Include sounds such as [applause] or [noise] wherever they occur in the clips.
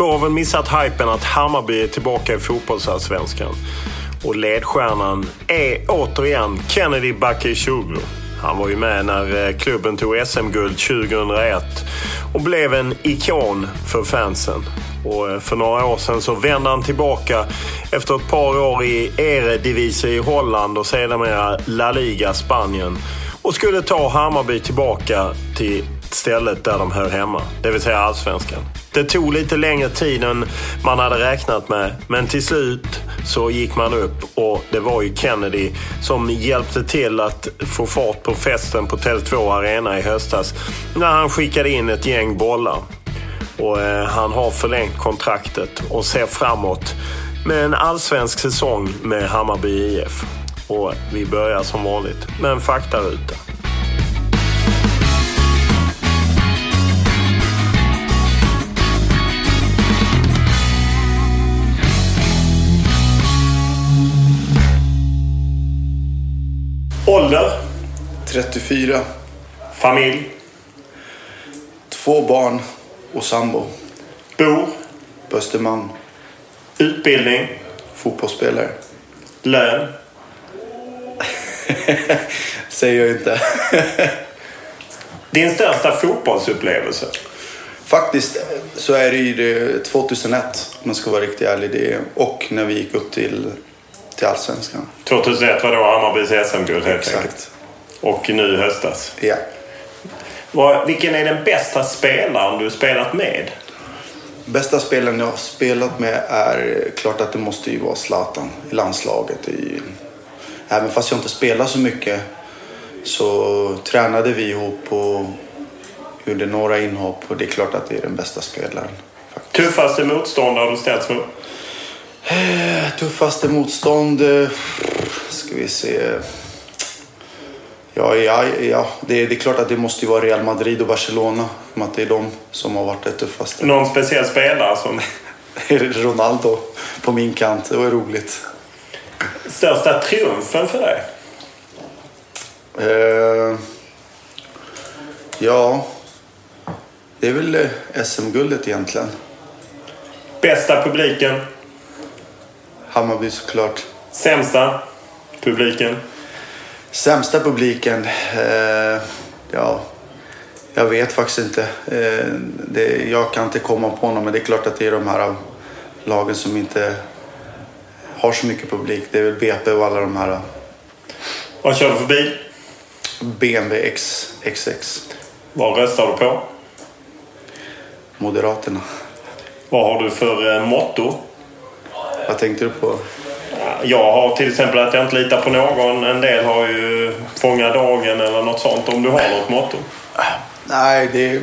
Få har väl missat hypen att Hammarby är tillbaka i fotbollsallsvenskan. Och ledstjärnan är återigen Kennedy Bakircioglu. Han var ju med när eh, klubben tog SM-guld 2001 och blev en ikon för fansen. Och eh, för några år sedan så vände han tillbaka efter ett par år i Eredivisie i Holland och sedermera La Liga Spanien. Och skulle ta Hammarby tillbaka till stället där de hör hemma, det vill säga Allsvenskan. Det tog lite längre tid än man hade räknat med. Men till slut så gick man upp och det var ju Kennedy som hjälpte till att få fart på festen på Tele2 Arena i höstas. När han skickade in ett gäng bollar. Och eh, han har förlängt kontraktet och ser framåt med en allsvensk säsong med Hammarby IF. Och vi börjar som vanligt med en faktaruta. Ålder? 34. Familj? Två barn och sambo. Bor? På Östermalm. Utbildning? Fotbollsspelare. Lön? [laughs] Säger jag inte. [laughs] Din största fotbollsupplevelse? Faktiskt så är det ju det 2001 om man ska vara riktigt ärlig. Det, och när vi gick upp till, till Allsvenskan. 2001 var då Hammarbys SM-guld helt Exakt. enkelt. Och nu i höstas. Ja. Vilken är den bästa spelaren du spelat med? Bästa spelaren jag har spelat med är klart att det måste ju vara Zlatan i landslaget. I, även fast jag inte spelar så mycket så tränade vi ihop och gjorde några inhopp och det är klart att det är den bästa spelaren. faktiskt. Tuffaste motståndare du ställts mot? Eh, Tuffaste motstånd? eh, Ska vi se. Ja, ja, ja. Det, är, det är klart att det måste vara Real Madrid och Barcelona. För att det är de som har varit det tuffaste. Någon speciell spelare som... [laughs] Ronaldo på min kant. Det var roligt. Största triumfen för dig? Eh, ja, det är väl eh, SM-guldet egentligen. Bästa publiken? Hammarby såklart. Sämsta publiken? Sämsta publiken? Eh, ja, jag vet faktiskt inte. Eh, det, jag kan inte komma på någon, men det är klart att det är de här lagen som inte har så mycket publik. Det är väl BP och alla de här Vad kör du för bil? BMW XX. Vad röstar du på? Moderaterna. Vad har du för eh, motto? Vad tänkte du på? Jag har till exempel att jag inte litar på någon. En del har ju Fånga dagen eller något sånt. Om du har något motto? Nej, det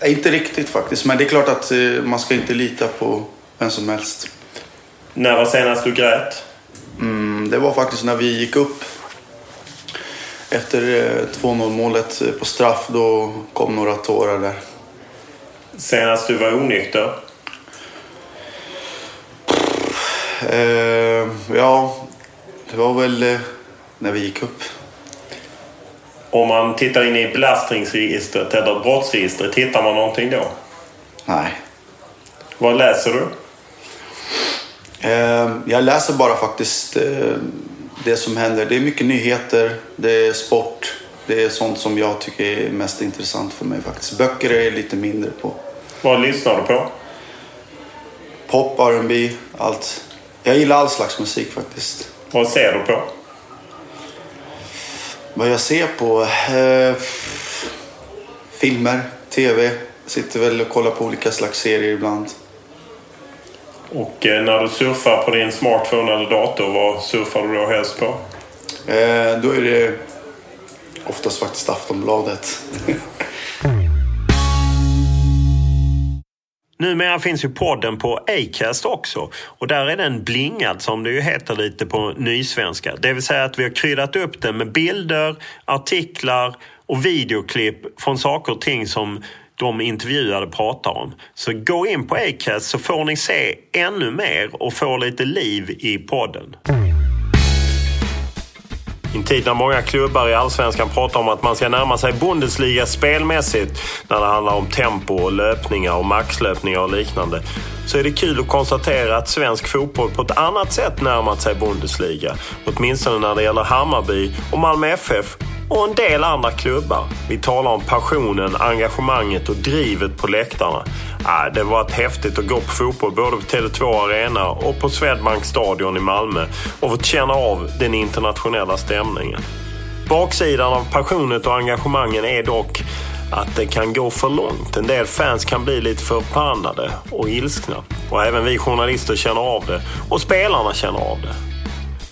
är inte riktigt faktiskt. Men det är klart att eh, man ska inte lita på vem som helst. När var senast du grät? Mm, det var faktiskt när vi gick upp. Efter eh, 2-0 målet eh, på straff, då kom några tårar där. Senast du var onykter? Eh, ja, det var väl eh, när vi gick upp. Om man tittar in i belastningsregistret eller brottsregistret, hittar man någonting då? Nej. Vad läser du? Eh, jag läser bara faktiskt eh, det som händer. Det är mycket nyheter, det är sport. Det är sånt som jag tycker är mest intressant för mig faktiskt. Böcker är jag lite mindre på. Vad lyssnar du på? Pop, R&B, allt. Jag gillar all slags musik faktiskt. Vad ser du på? Vad jag ser på? Eh, filmer, tv. Sitter väl och kollar på olika slags serier ibland. Och eh, när du surfar på din smartphone eller dator, vad surfar du då helst på? Eh, då är det oftast faktiskt Aftonbladet. [laughs] Numera finns ju podden på Acast också och där är den blingad som det ju heter lite på nysvenska. Det vill säga att vi har kryddat upp den med bilder, artiklar och videoklipp från saker och ting som de intervjuade pratar om. Så gå in på Acast så får ni se ännu mer och få lite liv i podden. I en tid när många klubbar i Allsvenskan pratar om att man ska närma sig Bundesliga spelmässigt när det handlar om tempo och löpningar och maxlöpningar och liknande så är det kul att konstatera att svensk fotboll på ett annat sätt närmat sig Bundesliga. Åtminstone när det gäller Hammarby och Malmö FF och en del andra klubbar. Vi talar om passionen, engagemanget och drivet på läktarna. Äh, det var ett häftigt att gå på fotboll både på Tele2 Arena och på Swedbank Stadion i Malmö och fått känna av den internationella stämningen. Baksidan av passionet och engagemangen är dock att det kan gå för långt. En del fans kan bli lite förbannade och ilskna. Och även vi journalister känner av det. Och spelarna känner av det.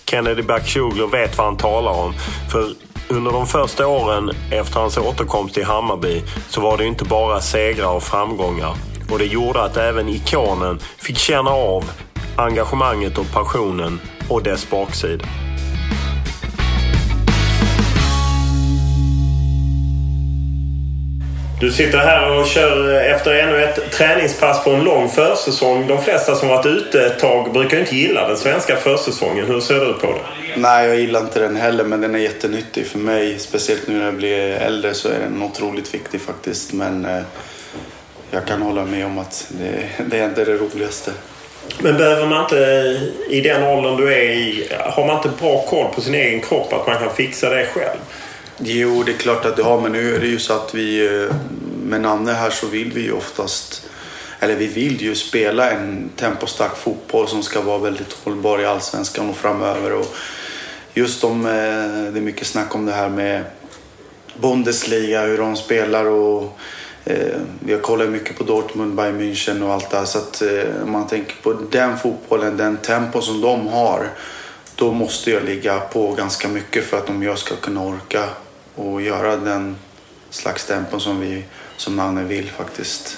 Kennedy Bakshuglu vet vad han talar om. För under de första åren efter hans återkomst till Hammarby så var det inte bara segrar och framgångar. Och det gjorde att även ikonen fick känna av engagemanget och passionen och dess baksida. Du sitter här och kör efter ännu ett träningspass på en lång försäsong. De flesta som varit ute ett tag brukar inte gilla den svenska försäsongen. Hur ser du på det? Nej, jag gillar inte den heller, men den är jättenyttig för mig. Speciellt nu när jag blir äldre så är den otroligt viktig faktiskt. Men eh, jag kan hålla med om att det, det är inte det roligaste. Men behöver man inte i den åldern du är i, har man inte bra koll på sin egen kropp att man kan fixa det själv? Jo, det är klart att det har, men nu är det ju så att vi eh, med Nanne här så vill vi ju oftast eller vi vill ju spela en tempostark fotboll som ska vara väldigt hållbar i allsvenskan och framöver. Och just om, eh, det är mycket snack om det här med Bundesliga, hur de spelar och eh, vi har kollat mycket på Dortmund, Bayern München och allt det här. Så att eh, om man tänker på den fotbollen, den tempo som de har, då måste jag ligga på ganska mycket för att om jag ska kunna orka och göra den slags tempo som vi som Nanne vill faktiskt.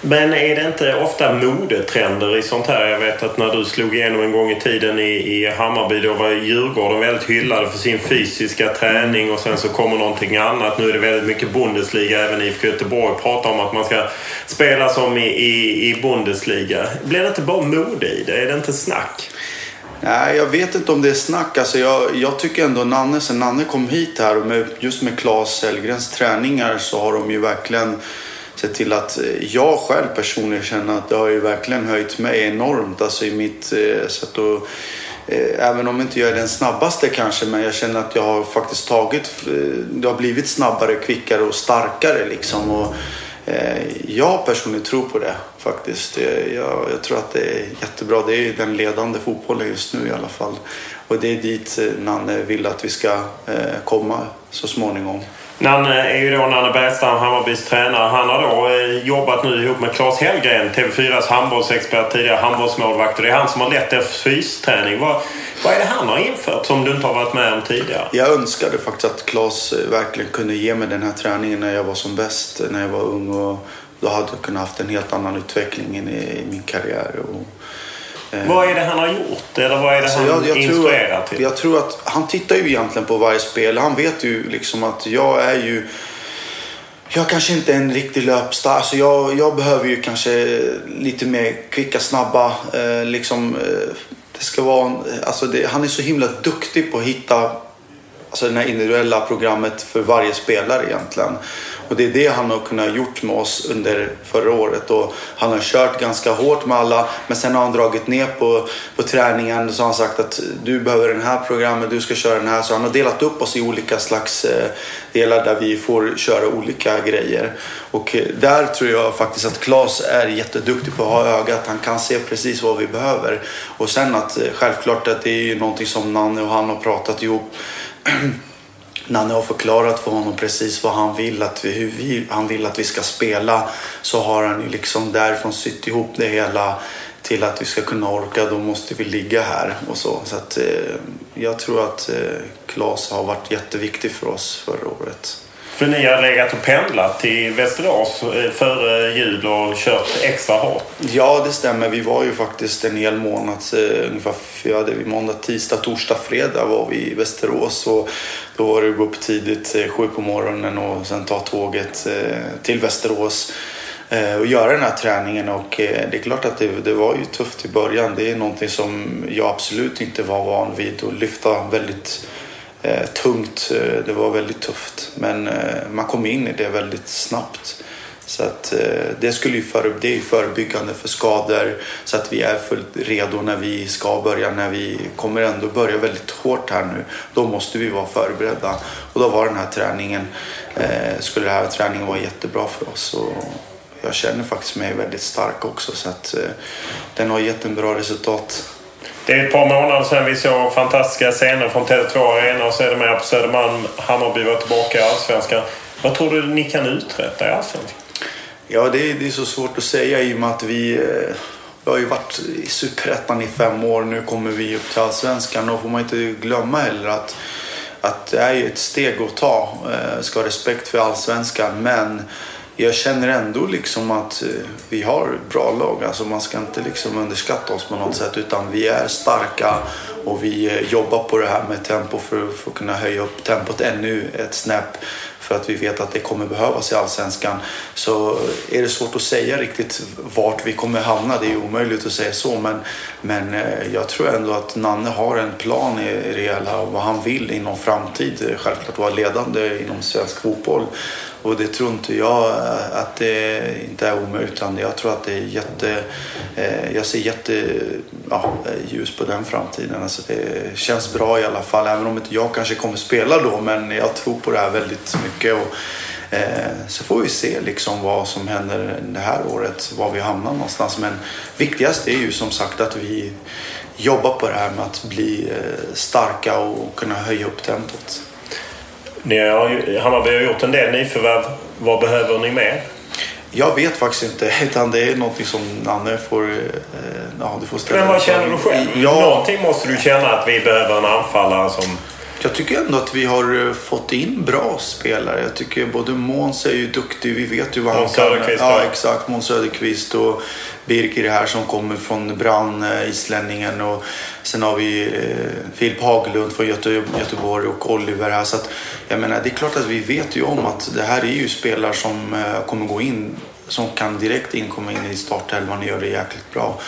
Men är det inte ofta modetrender i sånt här? Jag vet att när du slog igenom en gång i tiden i, i Hammarby då var Djurgården väldigt hyllade för sin fysiska träning och sen så kommer någonting annat. Nu är det väldigt mycket Bundesliga. Även IFK Göteborg pratar om att man ska spela som i, i, i Bundesliga. Blir det inte bara mode i det? Är det inte snack? Nej, jag vet inte om det är snack. Alltså jag, jag tycker ändå Nanne, sen Nanne kom hit här och med, just med Claes Sellgrens träningar så har de ju verkligen sett till att eh, jag själv personligen känner att det har ju verkligen höjt mig enormt. Alltså i mitt eh, sätt att eh, Även om inte jag är den snabbaste kanske, men jag känner att jag har faktiskt tagit... Eh, det har blivit snabbare, kvickare och starkare liksom. Och, Eh, jag personligen tror på det faktiskt. Jag, jag, tror att det är jättebra. Det är den ledande fotbollen just nu i alla fall. Och det är dit eh, Nanne vill att vi ska eh, komma så småningom. Nanne är ju då Nanne Bergstam, Hammarbys tränare. Han har då eh, jobbat nu ihop med Claes Hellgren, TV4s handbollsexpert, tidigare handbollsmålvakt. Det är han som har lett deras fysträning. Vad, vad är det han har infört som du inte har varit med om tidigare? Jag önskade faktiskt att Claes eh, verkligen kunde ge mig den här träningen när jag var som bäst, eh, när jag var ung. Och då hade jag kunnat haft en helt annan utveckling i min karriär. Och, vad är det han har gjort? Eller vad är det alltså han jag, jag instruerar att, till? Jag tror att han tittar ju egentligen på varje spel. Han vet ju liksom att jag är ju... Jag kanske inte är en riktig löpstar. Alltså jag, jag behöver ju kanske lite mer kvicka, snabba. Eh, liksom, eh, det ska vara, alltså det, han är så himla duktig på att hitta alltså det här individuella programmet för varje spelare egentligen. Och det är det han har kunnat gjort med oss under förra året. Och han har kört ganska hårt med alla men sen har han dragit ner på, på träningen. Så har han sagt att du behöver den här programmet, du ska köra den här. Så han har delat upp oss i olika slags eh, delar där vi får köra olika grejer. Och eh, där tror jag faktiskt att Claes är jätteduktig på att ha ögat. Han kan se precis vad vi behöver. Och sen att eh, självklart att det är ju någonting som Nanne och han har pratat ihop [clears throat] Nanne har förklarat för honom precis vad han vill att vi, hur vi, han vill att vi ska spela så har han ju liksom därifrån sytt ihop det hela till att vi ska kunna orka då måste vi ligga här och så. Så att, eh, jag tror att eh, Klas har varit jätteviktig för oss förra året. För ni har legat och pendlat till Västerås eh, före jul och kört extra hårt. Ja, det stämmer. Vi var ju faktiskt en hel månad, eh, ungefär vi måndag, tisdag, torsdag, fredag var vi i Västerås. Och då var det att gå upp tidigt, eh, sju på morgonen och sen ta tåget till Västerås och göra den här träningen. Och det är klart att det, det, var ju tufft i början. Det är någonting som jag absolut inte var van vid att lyfta väldigt eh, tungt. Eh, det var väldigt tufft. Men eh, man kom in i det väldigt snabbt. Så att eh, det, skulle ju för, det är förebyggande för skador så att vi är fullt redo när vi ska börja. När vi kommer ändå börja väldigt hårt här nu. Då måste vi vara förberedda. Och då var den här träningen, eh, skulle den här träningen vara jättebra för oss. Och jag känner faktiskt mig väldigt stark också så att eh, den har gett en bra resultat. Det är ett par månader sedan vi såg fantastiska scener från Tele2 Arena och sedermera på Södermalm. Hammarby var tillbaka i Allsvenskan. Vad tror du ni kan uträtta i Allsvenskan? Ja, det är, det är så svårt att säga i och med att vi, eh, vi har ju varit i Superettan i fem år. Nu kommer vi upp till Allsvenskan. Och får man inte glömma heller att, att det är ju ett steg att ta. Jag ska ha respekt för Allsvenskan. Men jag känner ändå liksom att eh, vi har bra lag. Alltså man ska inte liksom underskatta oss på något sätt utan vi är starka och vi eh, jobbar på det här med tempo för, för att kunna höja upp tempot ännu ett snäpp för att vi vet att det kommer behövas i Allsvenskan. Så eh, är det svårt att säga riktigt vart vi kommer hamna. Det är omöjligt att säga så. Men, men jag tror ändå att Nanne har en plan i det hela och vad han vill inom framtid. Självklart vara ledande inom svensk fotboll. Och det tror inte jag eh, att det inte är omöjligt utan jag tror att det är jätte... Eh, jag ser jätte ja, eh, ljus på den framtiden. Alltså det känns bra i alla fall även om inte jag kanske kommer spela då men jag tror på det här väldigt mycket. Och, så får vi se liksom vad som händer det här året, var vi hamnar någonstans. Men viktigast är ju som sagt att vi jobbar på det här med att bli starka och kunna höja upp tempot. Ni har, Hammarby har gjort en del nyförvärv. Vad behöver ni mer? Jag vet faktiskt inte. [laughs] Utan det är någonting som Nanne får, eh, ja, du får ställa. Men vad känner du själv? Ja. Någonting måste du känna att vi behöver en anfallare som... Jag tycker ändå att vi har eh, fått in bra spelare. Jag tycker både Måns är ju duktig. Vi vet ju vad Måns han kan. Söderqvist, ja, exakt. Måns Söderqvist och Birker här som kommer från Brann, eh, islänningen. Och sen har vi eh, Filip Haglund från Göte Göteborg och Oliver här. Så att, jag menar, det är klart att vi vet ju om att det här är ju spelare som kommer gå in som kan direkt in, komma in i startelvan och göra det jäkligt bra.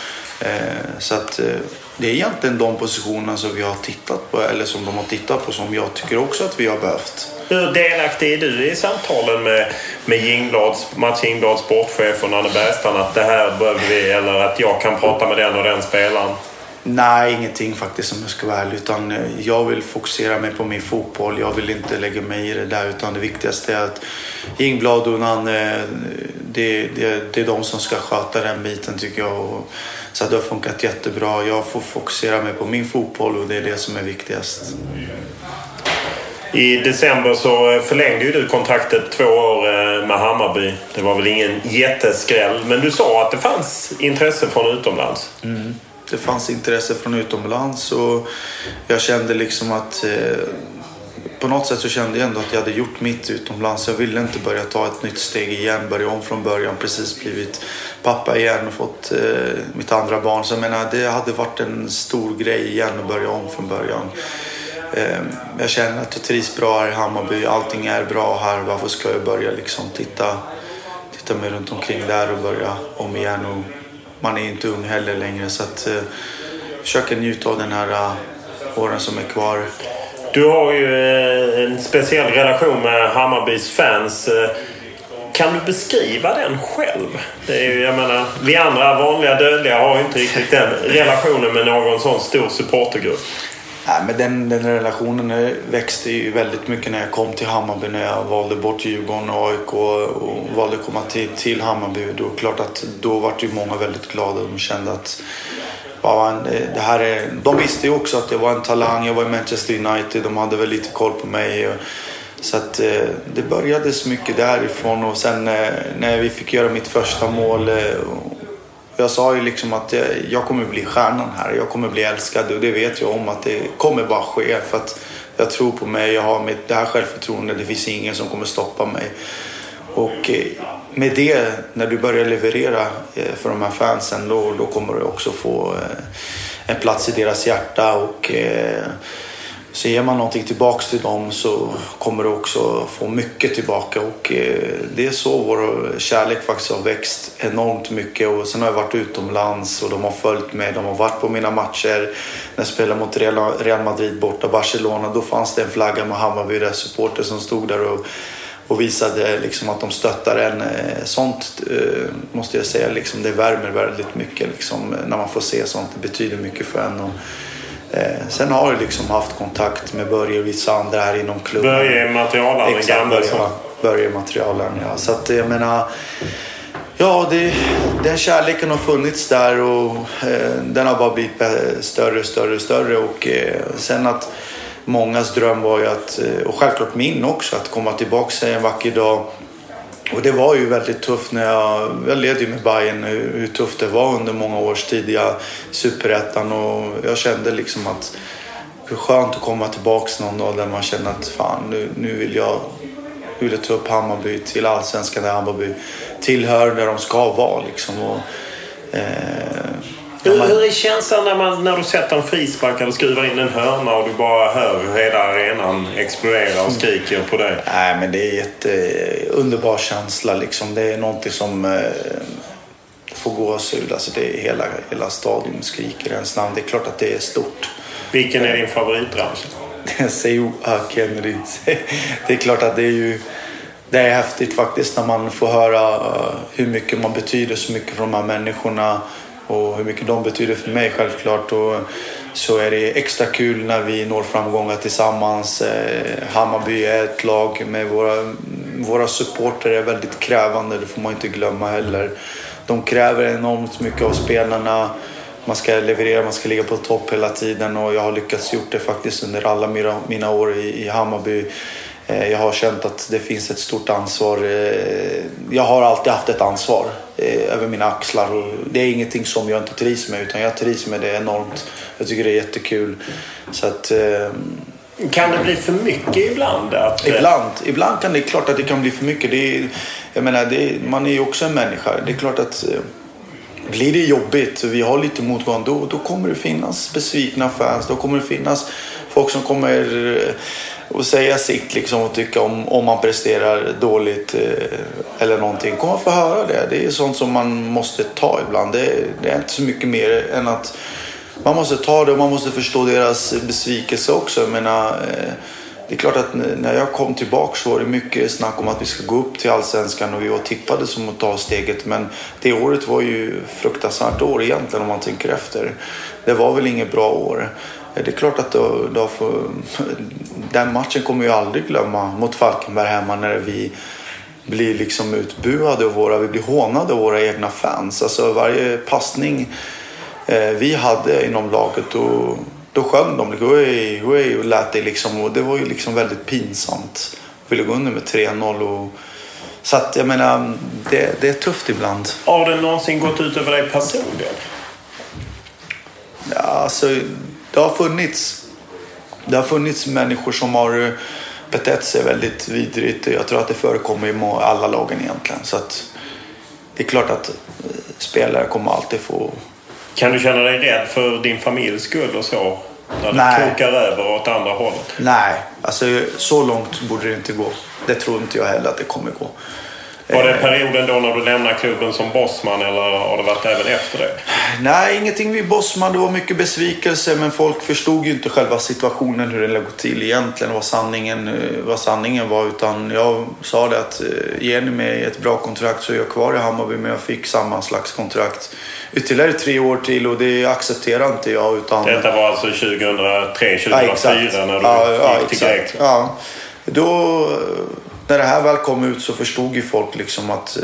Så att det är egentligen de positionerna som vi har tittat på, eller som de har tittat på, som jag tycker också att vi har behövt. Hur delaktig är du i samtalen med, med Jingblads, Mats Jingblads sportchef och Nanne Bergstrand att det här behöver vi, eller att jag kan prata med den och den spelaren? Nej, ingenting faktiskt om jag ska vara ärlig. Utan eh, jag vill fokusera mig på min fotboll. Jag vill inte lägga mig i det där. Utan det viktigaste är att Ingblad och Nanne, det, det, det är de som ska sköta den biten tycker jag. Och, så det har funkat jättebra. Jag får fokusera mig på min fotboll och det är det som är viktigast. I december så förlängde ju du kontraktet två år eh, med Hammarby. Det var väl ingen jätteskräll, men du sa att det fanns intresse från utomlands. Mm det fanns intresse från utomlands och jag kände liksom att eh, på något sätt så kände jag ändå att jag hade gjort mitt utomlands. Jag ville inte börja ta ett nytt steg igen, börja om från början. Precis blivit pappa igen och fått eh, mitt andra barn. Så jag menar, det hade varit en stor grej igen att börja om från början. Eh, jag känner att jag trivs bra här i Hammarby. Allting är bra här. Varför ska jag börja liksom titta, titta mig runt omkring där och börja om igen? Och man är inte ung heller längre så att eh, försöka njuta av den här uh, åren som är kvar. Du har ju eh, en speciell relation med Hammarbys fans. Eh, kan du beskriva den själv? Det är ju, jag menar, vi andra vanliga dödliga har ju inte riktigt den relationen med någon sån stor supportergrupp. Nej, men den, den relationen växte ju väldigt mycket när jag kom till Hammarby. När jag valde bort Djurgården och AIK och valde att komma till, till Hammarby. Då, klart att, då var ju många väldigt glada. De kände att ja, eh, det här är, de visste ju också att jag var en talang. Jag var i Manchester United. De hade väl lite koll på mig. Så att eh, det började så mycket därifrån och sen eh, när vi fick göra mitt första mål. Jag sa ju liksom att jag kommer bli stjärnan här. Jag kommer bli älskad och det vet jag om att det kommer bara ske. För att jag tror på mig, jag har mitt, det här självförtroendet. Det finns ingen som kommer stoppa mig. Och med det, när du börjar leverera eh, för de här fansen, då, då kommer du också få eh, en plats i deras hjärta. Och eh, så ger man någonting tillbaks till dem så kommer du också få mycket tillbaka och det är så vår kärlek faktiskt har växt enormt mycket och sen har jag varit utomlands och de har följt mig, de har varit på mina matcher. När jag spelade mot Real Madrid borta, Barcelona, då fanns det en flagga med Hammarby supporter som stod där och, och visade liksom att de stöttar en. Eh, sånt eh, måste jag säga, liksom, det värmer väldigt mycket liksom, när man får se sånt. Det betyder mycket för en. Och, Eh, sen har jag liksom haft kontakt med Börje och vissa andra här inom klubben. Börje materialen? Exakt, Börje, Börje materialen ja. Så att jag menar... Ja, det, den kärleken har funnits där och eh, den har bara blivit större, större, större. Och eh, sen att mångas dröm var ju att, eh, och självklart min också, att komma tillbaka en vacker dag och det var ju väldigt tufft när jag, jag led ju med Bayern hur, hur tufft det var under många års tid i superettan och jag kände liksom att hur skönt att komma tillbaka någon dag där man känner att fan nu, nu vill jag vill ta upp Hammarby till allsvenskan där Hammarby tillhör där de ska vara liksom. Och, eh, hur, hur är känslan när, man, när du sätter en frispark eller skruvar in en hörna och du bara hör hela arenan exploderar och skriker på dig? Nej, men det är en jätteunderbar känsla. Liksom. Det är någonting som eh, får gåshud. Alltså det är hela, hela stadion skriker ens namn. Det är klart att det är stort. Vilken är din favoritramsa? [laughs] Say Kennedy. [laughs] Det är klart att det är ju det är häftigt faktiskt när man får höra uh, hur mycket man betyder så mycket för de här människorna och hur mycket de betyder för mig självklart. Och så är det extra kul när vi når framgångar tillsammans. Eh, Hammarby är ett lag med våra, våra supporter är väldigt krävande, det får man inte glömma heller. De kräver enormt mycket av spelarna. Man ska leverera, man ska ligga på topp hela tiden och jag har lyckats gjort det faktiskt under alla mina, mina år i, i Hammarby. Eh, jag har känt att det finns ett stort ansvar. Eh, jag har alltid haft ett ansvar eh, över mina axlar. Det är ingenting som jag inte trivs med utan jag trivs med det enormt. Jag tycker det är jättekul. Så att, kan det bli för mycket ibland? Att... Ibland, ibland kan det, klart att det kan bli för mycket. Det är, jag menar, det är, man är ju också en människa. Det är klart att blir det jobbigt och vi har lite motgång då, då kommer det finnas besvikna fans. Då kommer det finnas folk som kommer och säga sitt liksom och tycka om, om man presterar dåligt eh, eller någonting. Kommer få höra det. Det är sånt som man måste ta ibland. Det, det, är inte så mycket mer än att man måste ta det och man måste förstå deras besvikelse också. Jag menar, eh, det är klart att när jag kom tillbaka så var det mycket snack om att vi ska gå upp till Allsvenskan och vi var tippade som att ta steget. Men det året var ju fruktansvärt år egentligen om man tänker efter. Det var väl inget bra år. Det är klart att då, då får, den matchen kommer jag aldrig glömma mot Falkenberg hemma när vi blir liksom utbuade och våra, vi blir hånade av våra egna fans. Alltså varje passning eh, vi hade inom laget då, då sjöng de hui, hui och lät det liksom och det var ju liksom väldigt pinsamt. Vi ville gå under med 3-0 och så att jag menar, det, det är tufft ibland. Har det någonsin gått ut över dig personligen? Ja, alltså det har funnits. Det har funnits människor som har betett sig väldigt vidrigt. Jag tror att det förekommer i alla lagen egentligen. Så det är klart att eh, spelare kommer alltid få... Kan du känna dig rädd för din familjs skull och så? När det kokar över åt andra hållet? Nej, alltså så långt borde det inte gå. Det tror inte jag heller att det kommer gå. Var det perioden då när du lämnade klubben som bossman eller har det varit även efter det? Nej, ingenting vid bossman. Det var mycket besvikelse men folk förstod ju inte själva situationen, hur det låg till egentligen, vad sanningen, eh, vad sanningen var. Utan jag sa det att eh, ger ni mig ett bra kontrakt så är jag kvar i Hammarby men jag fick samma slags kontrakt ytterligare tre år till och det accepterar inte jag. Utan... Detta var alltså 2003, 2004 ja, när du ja, gick ja, till Grekland? Ja. Då när det här väl kom ut så förstod ju folk liksom att eh,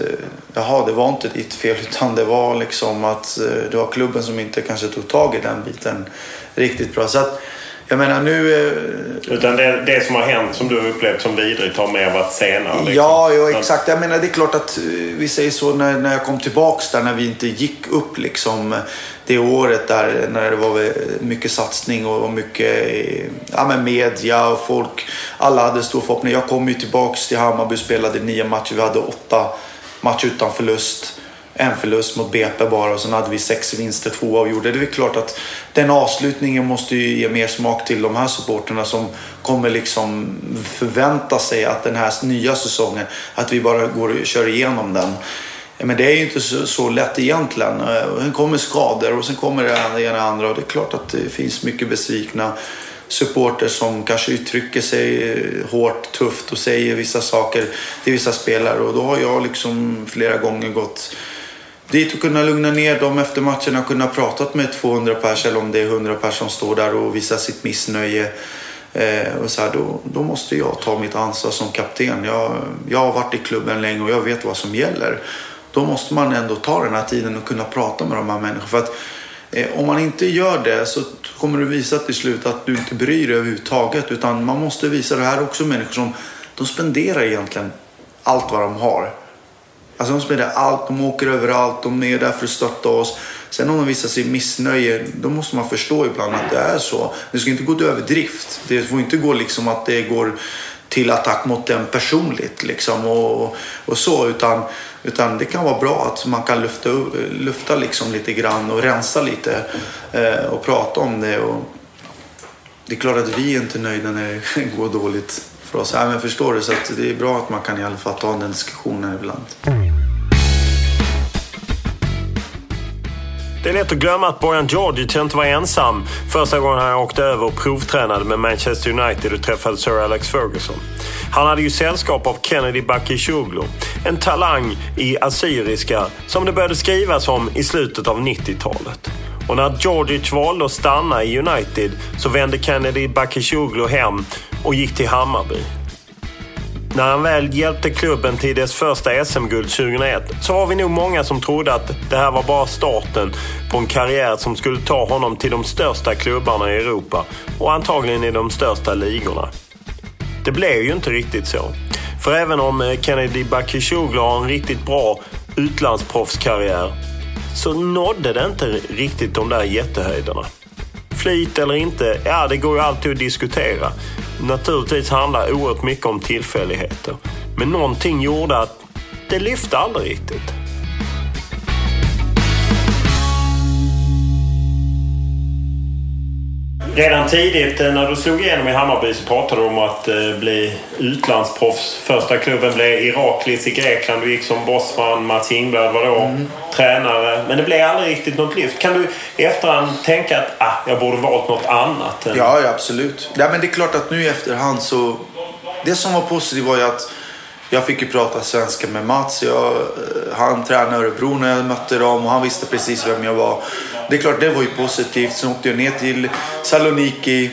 jaha, det var inte ditt fel [laughs] utan det var liksom att eh, det var klubben som inte kanske tog tag i den biten riktigt bra. Så att, jag menar nu... Eh, Utan det, det som har hänt som du har upplevt som vidrigt har mer varit senare? Liksom. Ja, ja, exakt. Jag menar det är klart att vi säger så när, när jag kom tillbaks där när vi inte gick upp liksom det året där när det var mycket satsning och mycket ja, men media och folk. Alla hade stor förhoppning. Jag kom ju tillbaks till Hammarby och spelade nio matcher. Vi hade åtta matcher utan förlust. En förlust mot BP bara och sen hade vi sex vinster, två avgjorda. Det är klart att den avslutningen måste ju ge mer smak till de här supporterna som kommer liksom förvänta sig att den här nya säsongen, att vi bara går och kör igenom den. Men det är ju inte så, så lätt egentligen. Eh, sen kommer skador och sen kommer det ena och det andra. Och det är klart att det finns mycket besvikna supporter som kanske uttrycker sig eh, hårt, tufft och säger vissa saker till vissa spelare. Och då har jag liksom flera gånger gått dit och kunna lugna ner dem efter matcherna. kunna prata med 200 pers eller om det är 100 pers som står där och visar sitt missnöje. Eh, och så här, då, då måste jag ta mitt ansvar som kapten. Jag, jag har varit i klubben länge och jag vet vad som gäller då måste man ändå ta den här tiden och kunna prata med de här människorna. För att eh, om man inte gör det så kommer du visa till slut att du inte bryr dig överhuvudtaget. Utan man måste visa det här också människor som de spenderar egentligen allt vad de har. Alltså de spenderar allt, de åker överallt, de är där för att stötta oss. Sen om de visar sig missnöje, då måste man förstå ibland att det är så. Det ska inte gå till överdrift. Det får inte gå liksom att det går till attack mot den personligt liksom och, och så. Utan, utan det kan vara bra att man kan lufta, lufta liksom lite grann och rensa lite eh, och prata om det. Och det är klart att vi är inte nöjda när det [laughs] går dåligt för oss. Ja, men förstår du? Så det är bra att man kan i alla fall ta den diskussionen ibland. Det är lätt att glömma att Bojan Djordjic inte var ensam första gången han åkte över och provtränade med Manchester United och träffade Sir Alex Ferguson. Han hade ju sällskap av Kennedy Bakircioglu, en talang i assyriska som det började skrivas om i slutet av 90-talet. Och när Djordjic valde att stanna i United så vände Kennedy Bakircioglu hem och gick till Hammarby. När han väl hjälpte klubben till dess första SM-guld 2001 så var vi nog många som trodde att det här var bara starten på en karriär som skulle ta honom till de största klubbarna i Europa och antagligen i de största ligorna. Det blev ju inte riktigt så. För även om eh, Kennedy Bakircioglu har en riktigt bra utlandsproffskarriär så nådde det inte riktigt de där jättehöjderna. Flyt eller inte, ja det går ju alltid att diskutera. Naturligtvis handlar oerhört mycket om tillfälligheter. Men någonting gjorde att det lyfte aldrig riktigt. Redan tidigt eh, när du slog igenom i Hammarby så pratade du om att eh, bli utlandsproffs. Första klubben blev Iraklis i Grekland. Du gick som bossman. Mats Ingblad var då mm. tränare. Men det blev aldrig riktigt något lyft. Kan du i efterhand tänka att ah, jag borde valt något annat? Än... Ja, ja, absolut. Ja, men det är klart att nu i efterhand så... Det som var positivt var ju att jag fick ju prata svenska med Mats. Jag, eh, han tränade Örebro när jag mötte dem och han visste precis vem jag var. Det är klart, det var ju positivt. Sen åkte jag ner till Saloniki.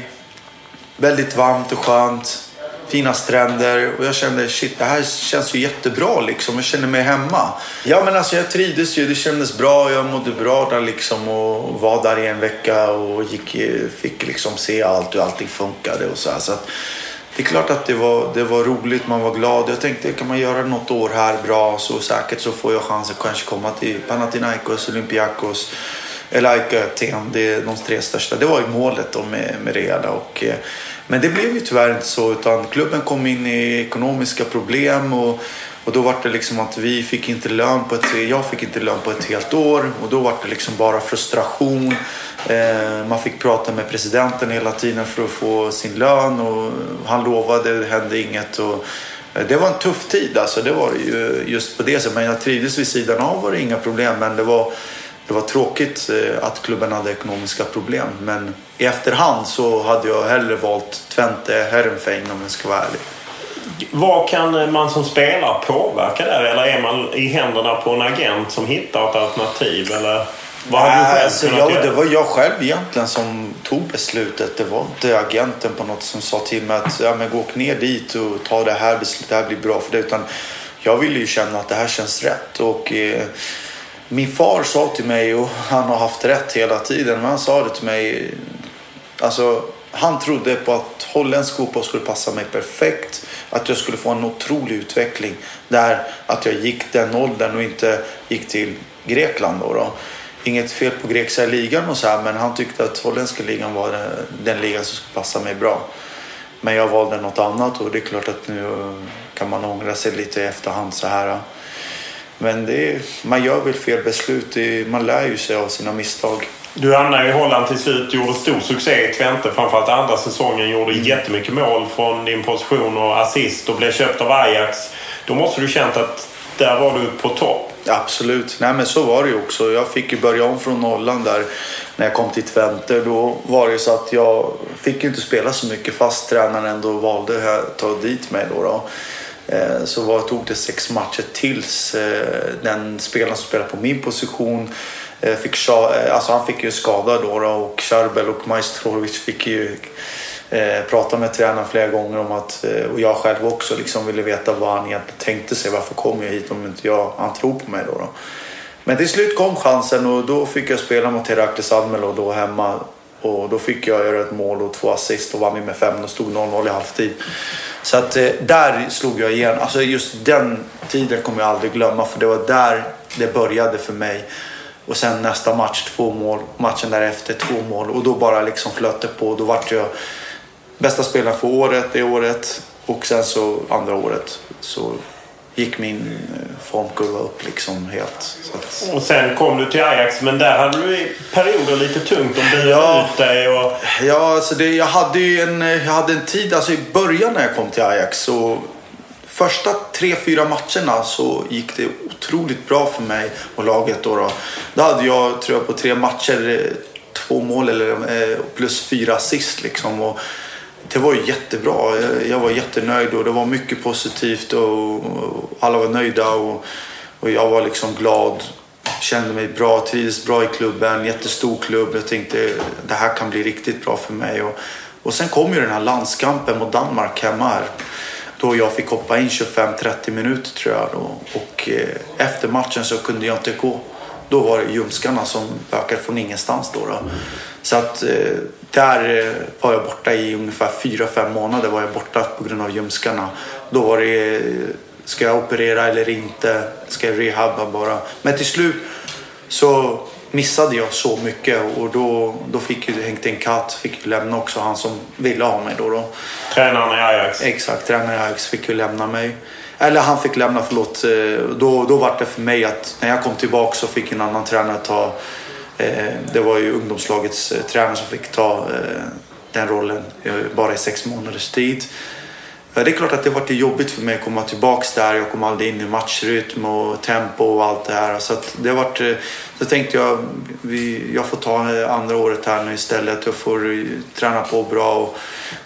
Väldigt varmt och skönt. Fina stränder. Och jag kände, shit, det här känns ju jättebra liksom. Jag känner mig hemma. Ja, men alltså jag trivdes ju. Det kändes bra. Jag mådde bra där liksom. Och var där i en vecka och gick, fick liksom se allt och allting funkade och så här. Så att, det är klart att det var, det var roligt, man var glad. Jag tänkte, kan man göra något år här bra så säkert så får jag chansen att kanske komma till Panathinaikos, Olympiakos eller och Aten. Det är de tre största. Det var ju målet då med, med det hela. Och, eh, men det blev ju tyvärr inte så utan klubben kom in i ekonomiska problem och, och då var det liksom att vi fick inte lön på ett, jag fick inte lön på ett helt år och då var det liksom bara frustration. Eh, man fick prata med presidenten hela tiden för att få sin lön och han lovade, det hände inget. Och, eh, Det var en tuff tid alltså, det var det ju just på det sättet. Men jag trivdes vid sidan av var det inga problem. Men det var, det var tråkigt eh, att klubben hade ekonomiska problem. Men i efterhand så hade jag hellre valt Twente Herrenfein om jag ska vara ärlig. Vad kan man som spelare påverka där? Eller är man i händerna på en agent som hittar ett alternativ? Eller vad har du själv alltså, jag, göra? det var jag själv egentligen som tog beslutet. Det var inte agenten på något som sa till mig att ja, men gå ner dit och ta det här beslutet. Det här blir bra för det. Utan jag ville ju känna att det här känns rätt. Och, eh, min far sa till mig, och han har haft rätt hela tiden, men han sa det till mig. Alltså, han trodde på att holländsk fotboll skulle passa mig perfekt. Att jag skulle få en otrolig utveckling. Där att jag gick den åldern och inte gick till Grekland. Då, då. Inget fel på grekiska ligan och så här, men han tyckte att holländska ligan var den, den ligan som skulle passa mig bra. Men jag valde något annat och det är klart att nu kan man ångra sig lite i efterhand så här. Men det är, man gör väl fel beslut. Man lär ju sig av sina misstag. Du hamnade i Holland till slut, gjorde stor succé i Twente. Framförallt andra säsongen gjorde jättemycket mål från din position och assist och blev köpt av Ajax. Då måste du känt att där var du på topp. Absolut. Nej men så var det ju också. Jag fick ju börja om från nollan där när jag kom till Twente. Då var det ju så att jag fick ju inte spela så mycket fast tränaren ändå valde att ta dit mig då. då. Eh, så var, tog det sex matcher tills eh, den spelaren som spelade på min position eh, fick, alltså han fick ju skada då, då och Charbel och Majstrovic fick ju eh, prata med tränaren flera gånger om att, och jag själv också, liksom ville veta vad han egentligen tänkte sig. Varför kom jag hit om inte jag, han tror på mig då? då. Men till slut kom chansen och då fick jag spela mot Herakles Almelo då hemma. Och då fick jag göra ett mål och två assist och vann med med fem. Då stod 0-0 i halvtid. Så att eh, där slog jag igen. Alltså just den tiden kommer jag aldrig glömma för det var där det började för mig. Och sen nästa match två mål, matchen därefter två mål och då bara liksom flöt det på. Då vart jag bästa spelaren för året, det året och sen så andra året så gick min eh, formkurva upp liksom helt. Att, Och sen kom du till Ajax, men där hade du i perioder lite tungt. De burade Ja. ut dig och... Ja, alltså det, jag, hade ju en, eh, jag hade en tid, alltså i början när jag kom till Ajax så första tre, fyra matcherna så gick det otroligt bra för mig och laget. Då, då. då hade jag, tror jag, på tre matcher eh, två mål eller, plus fyra assist liksom. Och det var jättebra. Jag- var jättenöjd och det var mycket positivt och, och alla var nöjda och, och jag var liksom glad. Kände mig bra, trivdes bra i klubben, jättestor klubb. Jag tänkte det här kan bli riktigt bra för mig. Och, och sen kom ju den här landskampen mot Danmark hemma här. Då jag fick hoppa in 25-30 minuter tror jag. Då. Och eh, efter matchen så kunde jag inte gå. Då var det ljumskarna som ökade från ingenstans. Då, då. Så att eh, där eh, var jag borta i ungefär 4-5 månader var jag borta på grund av ljumskarna. Då var det, eh, ska jag operera eller inte? Ska jag rehabba bara? Men till slut så missade jag så mycket och då, då fick ju hängt en katt, fick ju lämna också han som ville ha mig då. då. Tränaren i Ajax. Exakt, tränaren i Ajax fick ju lämna mig. Eller han fick lämna, förlåt. Eh, Då, då var det för mig att när jag kom tillbaka så fick en annan tränare ta... Eh, det var ju ungdomslagets eh, tränare som fick ta eh, den rollen bara i sex månaders tid. Ja, det är klart att det var jobbigt för mig att komma tillbaka där. Jag kom aldrig in i matchrytm och tempo och allt det här. Så att det varit, Då så tänkte jag vi, jag får ta andra året här nu istället. Jag får träna på bra och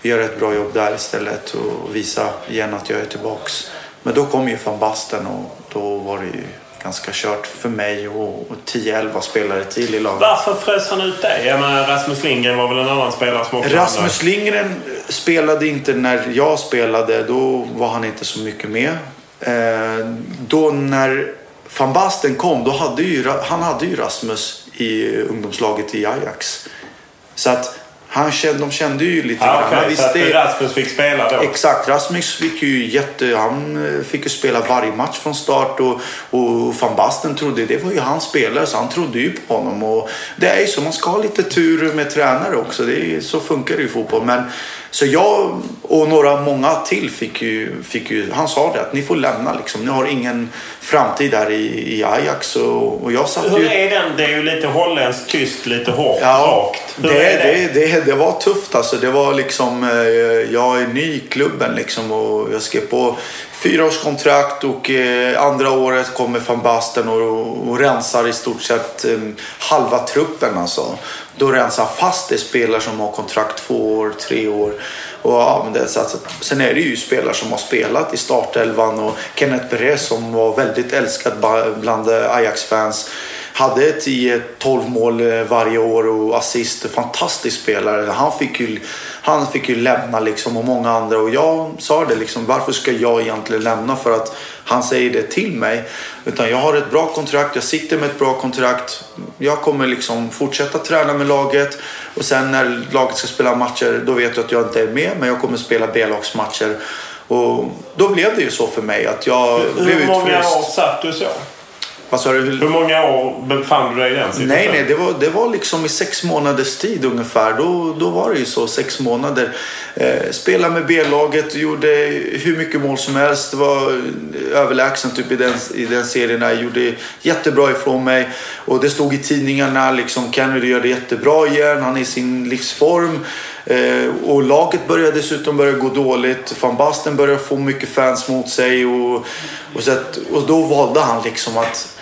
göra ett bra jobb där istället och visa igen att jag är tillbaks. Men då kom ju van Basten och då var det ju ganska kört för mig och, och 10-11 spelare till i laget. Varför frös han ut dig? Jag menar, Rasmus Lindgren var väl en annan spelare som också Rasmus Lindgren spelade inte när jag spelade. Då var han inte så mycket med. Eh, då när van Basten kom, då hade ju, han hade ju Rasmus i ungdomslaget i Ajax. Så att han kände, de kände ju lite Ja, grann. okej, Han så att visste- Rasmus fick spela då? Exakt, Rasmus fick ju jätte, han eh, fick ju spela varje match från start och, och van Basten trodde, det var ju hans spelare så han trodde ju på honom. Och det är ju så, man ska ha lite tur med tränare också, det är, så funkar det i fotboll. Men, så jag och några, många till fick ju, fick ju, han sa det att ni får lämna liksom, ni har ingen framtid här i, i Ajax. Och, och jag satt Hur ju... är den? Det är ju lite holländskt, tyst, lite hårt, Ja, rakt. Hur det, är det? det, det, det var tufft alltså. Det var liksom, eh, jag är ny i klubben liksom och jag skrev på fyraårskontrakt och eh, andra året kommer van Basten och, och rensar i stort sett eh, halva truppen. Alltså. Då rensar fast de spelare som har kontrakt två år, tre år. Och, ja, men det, så att, sen är det ju spelare som har spelat i startelvan och Kenneth Perez som var väldigt älskad bland eh, Ajax-fans hade 10-12 mål eh, varje år och assist. Fantastisk spelare. Han fick ju, han fick ju lämna liksom och många andra. Och jag sa det liksom, varför ska jag egentligen lämna för att han säger det till mig? Utan jag har ett bra kontrakt, jag sitter med ett bra kontrakt. Jag kommer liksom fortsätta träna med laget. Och sen när laget ska spela matcher, då vet jag att jag inte är med. Men jag kommer spela B-lagsmatcher. Och då blev det ju så för mig att jag hur, blev Hur många år satt du så? Vad sa du? Hur många år befann du dig i den situationen? Nej, nej, det var, det var liksom i sex månaders tid ungefär. Då, då var det ju så, sex månader. Eh, spelade med B-laget, gjorde hur mycket mål som helst. Det var överlägsen typ i den, i den serien. Jag gjorde jättebra ifrån mig. Och det stod i tidningarna liksom Kennedy gör det jättebra igen. Han är i sin livsform. Eh, och laget började dessutom börja gå dåligt. Van Basten började få mycket fans mot sig. Och, och, så att, och då valde han liksom att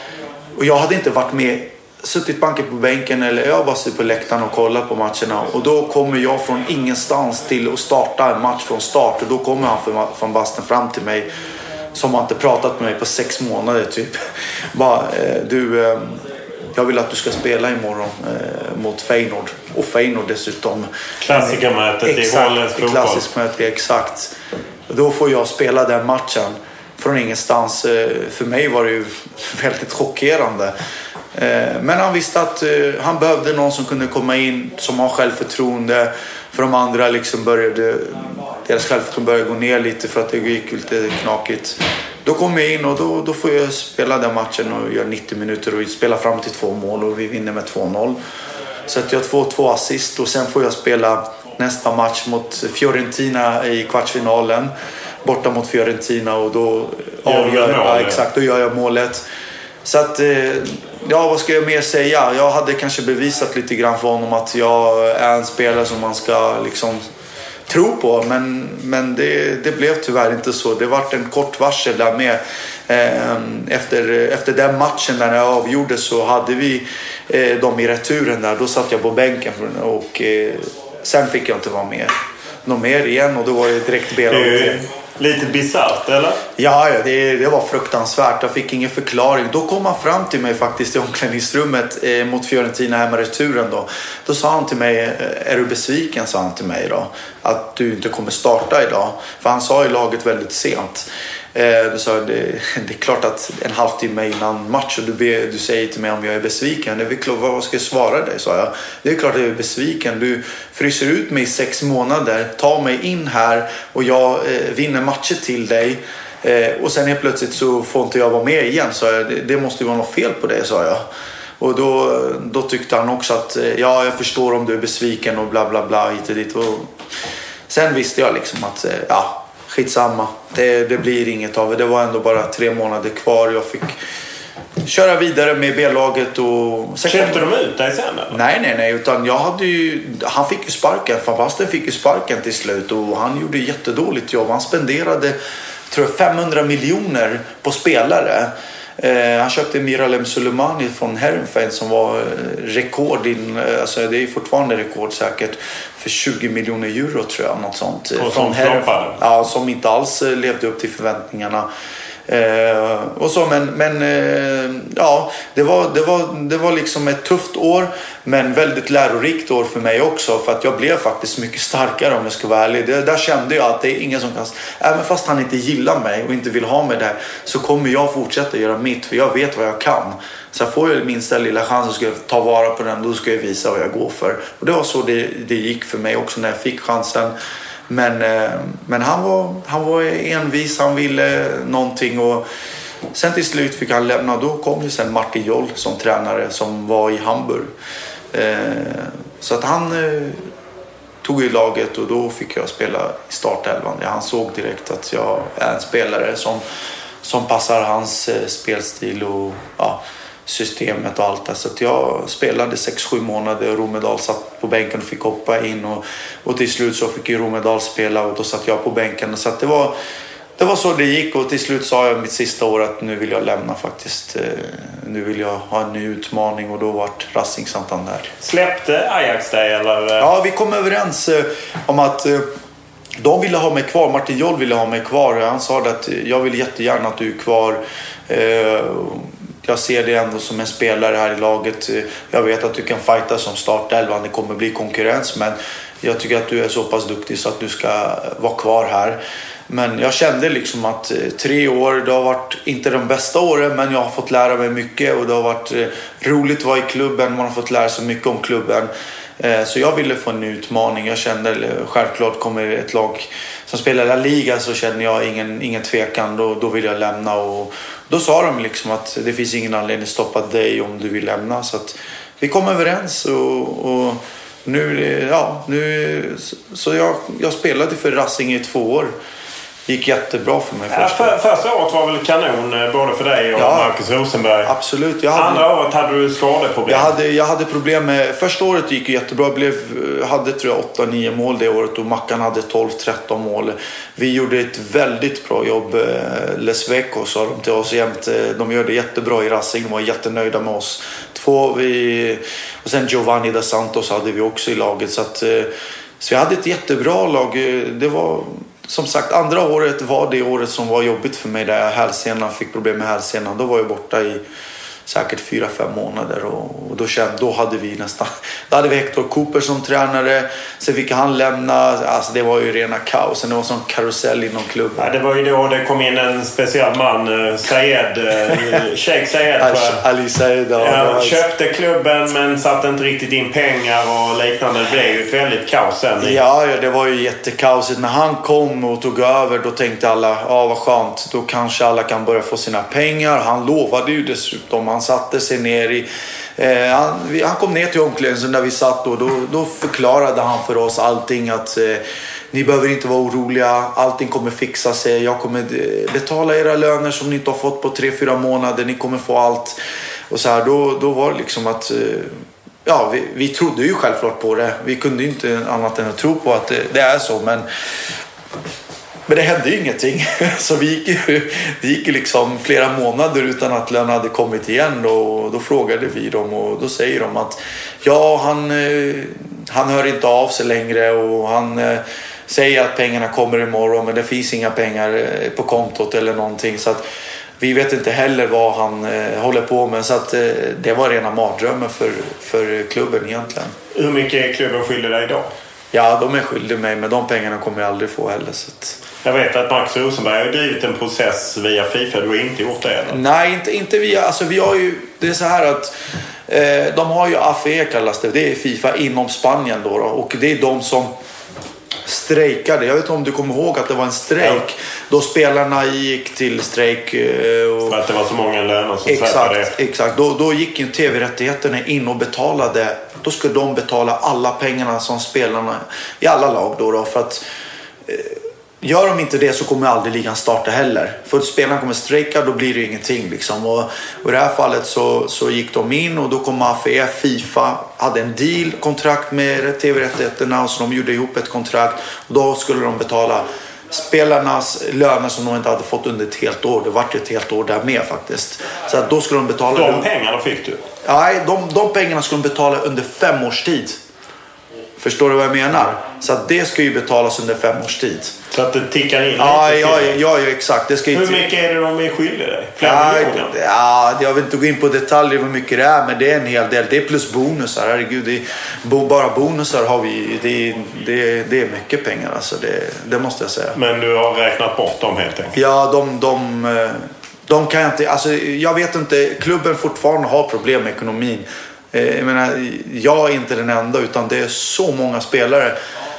och jag hade inte varit med, suttit banken på bänken eller jag bara suttit på läktaren och kollat på matcherna. Och då kommer jag från ingenstans till att starta en match från start. Och då kommer han från Basten fram till mig som har inte pratat med mig på sex månader typ. [laughs] Bara, eh, du, eh, jag vill att du ska spela imorgon eh, mot Feyenoord. Och Feyenoord dessutom. Klassikermötet i holländsk fotboll. Klassiskt möte, exakt. Då får jag spela den matchen från ingenstans. Eh, för mig var det ju [laughs] väldigt chockerande. Eh, men han visste att eh, han behövde någon som kunde komma in som har självförtroende. För de andra liksom började, deras självförtroende började gå ner lite för att det gick lite knakigt. Då kom jag in och då, då får jag spela den matchen och göra 90 minuter och spela fram till två mål och vi vinner med 2-0. Så att jag får två assist och sen får jag spela nästa match mot Fiorentina i kvartsfinalen borta mot Fiorentina och då avgör jag, ja, exakt, då gör jag målet. Så att, eh, ja vad ska jag mer säga? Jag hade kanske bevisat lite grann för honom att jag är en spelare som man ska liksom tro på. Men, men det, det blev tyvärr inte så. Det vart en kort varsel där med. Eh, efter, efter den matchen när jag avgjorde så hade vi eh, dem i returen där. Då satt jag på bänken och sen fick jag inte vara med något mer igen och då var det direkt b Lite bisarrt eller? Ja, ja det, det var fruktansvärt. Jag fick ingen förklaring. Då kom han fram till mig faktiskt i omklädningsrummet eh, mot Fiorentina hemma returen då. Då sa han till mig, eh, är du besviken? sa han till mig då. Att du inte kommer starta idag. För han sa ju laget väldigt sent. Eh, så det, det är klart att en halvtimme innan match och du, be, du säger till mig om jag är besviken. Det är klart, vad ska jag svara dig? sa jag. Det är klart att jag är besviken. Du fryser ut mig i sex månader, tar mig in här och jag eh, vinner matcher till dig. Eh, och sen helt plötsligt så får inte jag vara med igen. sa jag, det, det måste ju vara något fel på det, sa jag. Och då, då tyckte han också att eh, ja, jag förstår om du är besviken och bla bla bla hit och dit. Och sen visste jag liksom att eh, ja, skitsamma. Det, det blir inget av det. Det var ändå bara tre månader kvar. Jag fick köra vidare med B-laget. Och... Köpte de ut dig sen eller? Nej, nej, nej. Utan jag hade ju... Han fick ju sparken. Van Basten fick ju sparken till slut och han gjorde jättedåligt jobb. Han spenderade tror jag, 500 miljoner på spelare. Eh, han köpte Miralem Sulemani från Herenfeld som var eh, rekord, in, eh, alltså det är fortfarande rekord säkert, för 20 miljoner euro tror jag. Något sånt. Och från som Ja, som inte alls levde upp till förväntningarna. Eh, och så, men men eh, ja, det var, det, var, det var liksom ett tufft år men väldigt lärorikt år för mig också för att jag blev faktiskt mycket starkare om jag ska vara ärlig. Det, där kände jag att det är ingen som kan, även fast han inte gillar mig och inte vill ha mig där så kommer jag fortsätta göra mitt för jag vet vad jag kan. Så får jag minsta lilla chans så ska jag ta vara på den, då ska jag visa vad jag går för. Och det var så det, det gick för mig också när jag fick chansen. Men, eh, men han, var, han var envis, han ville någonting. Och sen till slut fick han lämna. Då kom ju sen Martin Joll som tränare som var i Hamburg. Eh, så att han eh, tog ju laget och då fick jag spela i startelvan. Han såg direkt att jag är en spelare som, som passar hans spelstil. och ja, systemet och allt det. Så jag spelade 6-7 månader och Romedal satt på bänken och fick hoppa in. Och, och till slut så fick ju Romedal spela och då satt jag på bänken. Så det var, det var så det gick och till slut sa jag mitt sista år att nu vill jag lämna faktiskt. Eh, nu vill jag ha en ny utmaning och då vart Racing Santander. Släppte Ajax dig eller? Ja, vi kom överens eh, om att eh, de ville ha mig kvar. Martin Joll ville ha mig kvar. Han sa att jag vill jättegärna att du är kvar. Jag ser dig ändå som en spelare här i laget. Jag vet att du kan fighta som startelvan, Det kommer bli konkurrens. Men jag tycker att du är så pass duktig så att du ska vara kvar här. Men jag kände liksom att eh, tre år, det har varit inte de bästa åren men jag har fått lära mig mycket och det har varit eh, roligt att vara i klubben. Man har fått lära sig mycket om klubben. Eh, så jag ville få en utmaning. Jag kände självklart kommer ett lag som spelar La Liga så känner jag ingen, ingen tvekan. Då, då vill jag lämna. Och då sa de liksom att det finns ingen anledning att stoppa dig om du vill lämna. Så att vi kom överens och, och nu, ja, nu, så jag, jag spelade för Rassing i två år gick jättebra för mig. Ja, för, första året var väl kanon eh, både för dig och ja, Marcus Rosenberg? Absolut. Jag hade, Andra året hade du skadeproblem? Jag hade, jag hade problem med... Första året gick ju jättebra. Jag blev, hade tror jag 8-9 mål det året och Mackan hade 12-13 mål. Vi gjorde ett väldigt bra jobb. Eh, Les Veco sa de till oss jämt. Eh, de gör det jättebra i Racing. De var jättenöjda med oss. Två, vi, och sen Giovanni da Santos hade vi också i laget. Så, att, så vi hade ett jättebra lag. Det var som sagt, andra året var det året som var jobbigt för mig där jag hälsenan, fick problem med hälsenan. Då var jag borta i säkert fyra fem månader och, och då, kände, då hade vi nästan då hade vi Hector Cooper som tränare. Sen fick han lämna. Alltså det var ju rena kaosen. Det var som karusell inom klubben. Ja, det var ju då det kom in en speciell man, eh, Sayed, eh, [laughs] Sheikh Sayed. Ali Sayed, ja. ja köpte klubben men satte inte riktigt in pengar och liknande. Det blev ju ett väldigt kaos sen. Ja, ja, det var ju jättekaosigt. När han kom och tog över då tänkte alla, ja vad skönt. Då kanske alla kan börja få sina pengar. Han lovade ju dessutom han satte sig ner i... Eh, han, vi, han, kom ner till omklädningsrummet där vi satt och då, då förklarade han för oss allting att eh, ni behöver inte vara oroliga, allting kommer fixa sig. Jag kommer eh, betala era löner som ni inte har fått på 3-4 månader. Ni kommer få allt. Och så här, då, då var det liksom att... Eh, ja, vi, vi trodde ju självklart på det. Vi kunde inte annat än att tro på att det, det är så. Men men det hände ju ingenting. [laughs] Så vi gick ju, det gick ju liksom flera månader utan att lönen hade kommit igen. Och då frågade vi dem och då säger de att ja, han, eh, han hör inte av sig längre och han eh, säger att pengarna kommer imorgon men det finns inga pengar eh, på kontot eller någonting. Så att vi vet inte heller vad han håller på med. Så att det var rena mardrömmen för, för klubben egentligen. Hur mycket är klubben skyldig dig idag? Ja, de är skyldiga mig men de pengarna kommer jag aldrig få heller. Så att... Jag vet att Max Rosenberg har drivit en process via Fifa. Du har inte gjort det eller? Nej, inte, inte via... Alltså vi har ju... Det är så här att eh, de har ju AFE kallas det. Det är Fifa inom Spanien då, då. Och det är de som strejkade. Jag vet inte om du kommer ihåg att det var en strejk. Ja. Då spelarna gick till strejk. Eh, och... För att det var så många löner som Exakt, exakt. Då, då gick tv-rättigheterna in och betalade. Då skulle de betala alla pengarna som spelarna i alla lag då. då för att eh, Gör de inte det så kommer aldrig ligan starta heller. För att spelarna kommer strejka då blir det ingenting. Liksom. Och, och I det här fallet så, så gick de in och då kom Mafia, Fifa, hade en deal, kontrakt med tv-rättigheterna och så de gjorde ihop ett kontrakt. Och då skulle de betala spelarnas löner som de inte hade fått under ett helt år. Det vart ett helt år där med faktiskt. Så att då skulle de betala... De pengarna fick du? Nej, de, de pengarna skulle de betala under fem års tid. Förstår du vad jag menar? Så att det ska ju betalas under fem års tid. Så att det tickar in ja, lite? Ja, ja, ja, exakt. Det ska Hur mycket är det de är skyldiga dig? Flera ja, miljoner? Ja, jag vill inte gå in på detaljer hur mycket det är, men det är en hel del. Det är plus bonusar. Herregud, det är, bara bonusar har vi. Det, det, det är mycket pengar alltså. Det, det måste jag säga. Men du har räknat bort dem helt enkelt? Ja, de, de, eh, de kan jag inte... Alltså, jag vet inte. Klubben fortfarande har problem med ekonomin. Eh, jag menar, jag är inte den enda utan det är så många spelare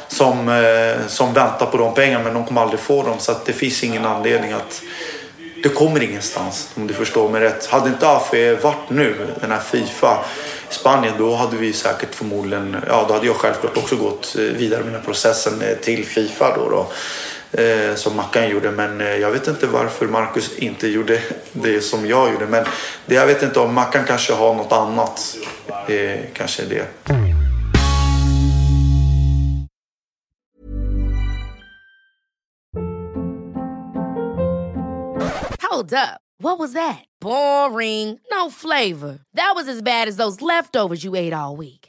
som, eh, som väntar på de pengarna men de kommer aldrig få dem. Så att det finns ingen anledning att... Det kommer ingenstans om du förstår mig rätt. Hade inte AFE varit nu, den här Fifa i Spanien, då hade vi säkert förmodligen... Ja, då hade jag självklart också gått eh, vidare med den här processen till Fifa då. då eh, som Mackan gjorde. Men eh, jag vet inte varför Marcus inte gjorde [laughs] det som jag gjorde. Men det, jag vet inte om Mackan kanske har något annat. Eh, kanske det. Hold up. What was that? Boring. No flavor. That was as bad as those leftovers you ate all week.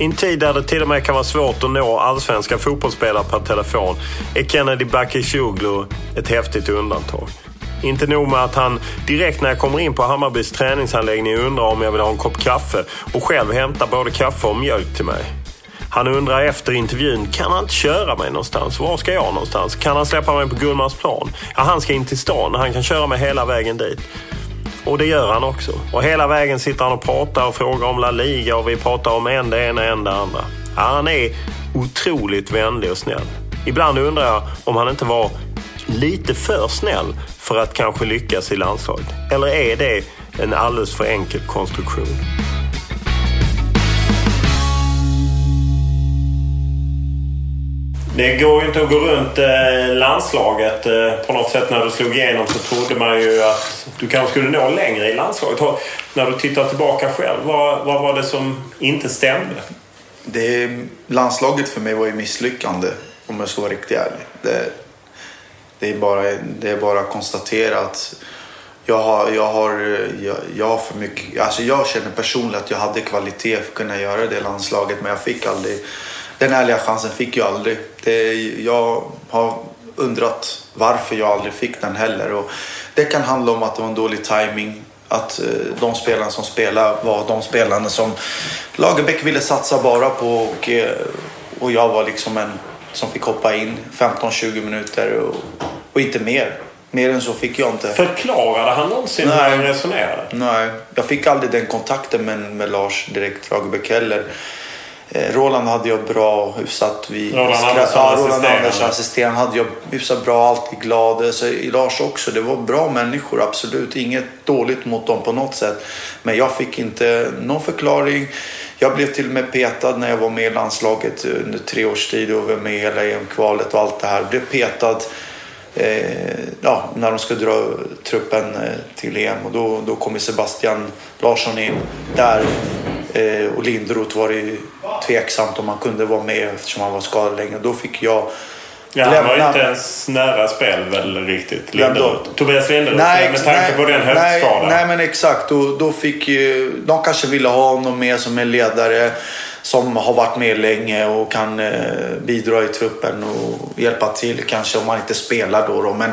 I en tid där det till och med kan vara svårt att nå allsvenska fotbollsspelare per telefon är Kennedy Bakircioglu ett häftigt undantag. Inte nog med att han direkt när jag kommer in på Hammarbys träningsanläggning undrar om jag vill ha en kopp kaffe och själv hämtar både kaffe och mjölk till mig. Han undrar efter intervjun, kan han inte köra mig någonstans? Var ska jag någonstans? Kan han släppa mig på Gullmarsplan? Ja, han ska in till stan. Han kan köra mig hela vägen dit. Och det gör han också. Och hela vägen sitter han och pratar och frågar om La Liga och vi pratar om en det ena, en det andra. Ja, han är otroligt vänlig och snäll. Ibland undrar jag om han inte var lite för snäll för att kanske lyckas i landslaget. Eller är det en alldeles för enkel konstruktion? Det går ju inte att gå runt eh, landslaget. Eh, på något sätt när du slog igenom så trodde man ju att du kanske skulle nå längre i landslaget. När du tittar tillbaka själv, vad, vad var det som inte stämde? Det, landslaget för mig var ju misslyckande, om jag ska vara riktigt ärlig. Det, det, är, bara, det är bara att konstatera att jag har, jag, har, jag, jag har för mycket... Alltså jag känner personligen att jag hade kvalitet för att kunna göra det landslaget, men jag fick aldrig den ärliga chansen fick jag aldrig. Det, jag har undrat varför jag aldrig fick den heller. Och det kan handla om att det var en dålig timing. Att eh, de spelarna som spelade var de spelarna som Lagerbäck ville satsa bara på. Och, eh, och jag var liksom en som fick hoppa in 15-20 minuter och, och inte mer. Mer än så fick jag inte. Förklarade han någonsin hur han resonerade? Nej, jag fick aldrig den kontakten med, med Lars direkt Lagerbäck heller. Eh, Roland hade jag bra hyfsat. Vi Roland Andersson, ja, Roland Andersson assisterande hade jag hyfsat bra, alltid glad. Så Lars också. Det var bra människor, absolut. Inget dåligt mot dem på något sätt. Men jag fick inte någon förklaring. Jag blev till och med petad när jag var med i landslaget under tre års tid och var med i hela EM-kvalet och allt det här. Jag blev petad eh, ja, när de skulle dra truppen eh, till EM och då, då kom Sebastian Larsson in där Eh, och Lindroth var det tveksamt om han kunde vara med eftersom han var skadad länge. Då fick jag Ja, han var ju inte ens nära spel väl riktigt. Linderoth. Tobias Linderoth. Nej, med tanke nej, på den höftskadan. Nej, nej, men exakt. Då, då fick ju, de kanske ville ha honom med som en ledare som har varit med länge och kan eh, bidra i truppen och hjälpa till kanske om man inte spelar då. då. Men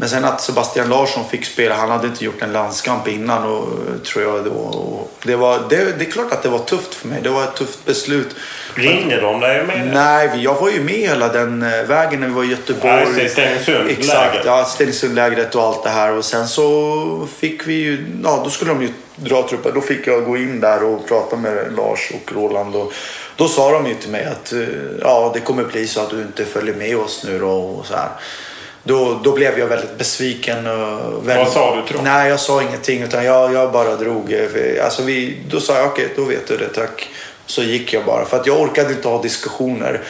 men sen att Sebastian Larsson fick spela, han hade inte gjort en landskamp innan och, tror jag. Då, och det, var, det, det är klart att det var tufft för mig. Det var ett tufft beslut. Ringde de dig med Nej, jag var ju med hela den eh, vägen när vi var i Göteborg. Stenungsund Exakt, ja, Stenungsundlägret och allt det här. Och sen så fick vi ju, ja då skulle de ju dra truppen. Då fick jag gå in där och prata med Lars och Roland. Och då sa de ju till mig att eh, ja, det kommer bli så att du inte följer med oss nu då och så här. Då, då blev jag väldigt besviken. Och väldigt... Vad sa du till Nej, jag sa ingenting utan jag, jag bara drog. Eh, alltså vi, då sa jag okej, okay, då vet du det, tack. Så gick jag bara. För att jag orkade inte ha diskussioner.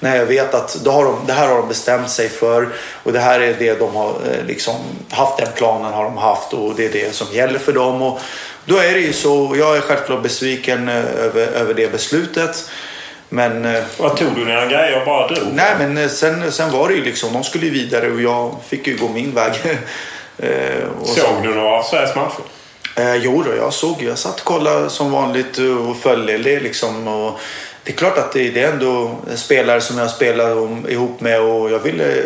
När jag vet att då har de, det här har de bestämt sig för. Och det här är det de har eh, liksom haft. Den planen har de haft och det är det som gäller för dem. Och då är det ju så. Jag är självklart besviken eh, över, över det beslutet. Men, eh, Vad tog du dina grejer och bara drog? Nej, men eh, sen, sen var det ju liksom, de skulle ju vidare och jag fick ju gå min väg. [laughs] Eh, såg så, du några av Sveriges matcher? Eh, jo då, jag såg Jag satt och kollade som vanligt och följde det liksom. Och det är klart att det, är ändå spelare som jag spelar ihop med och jag ville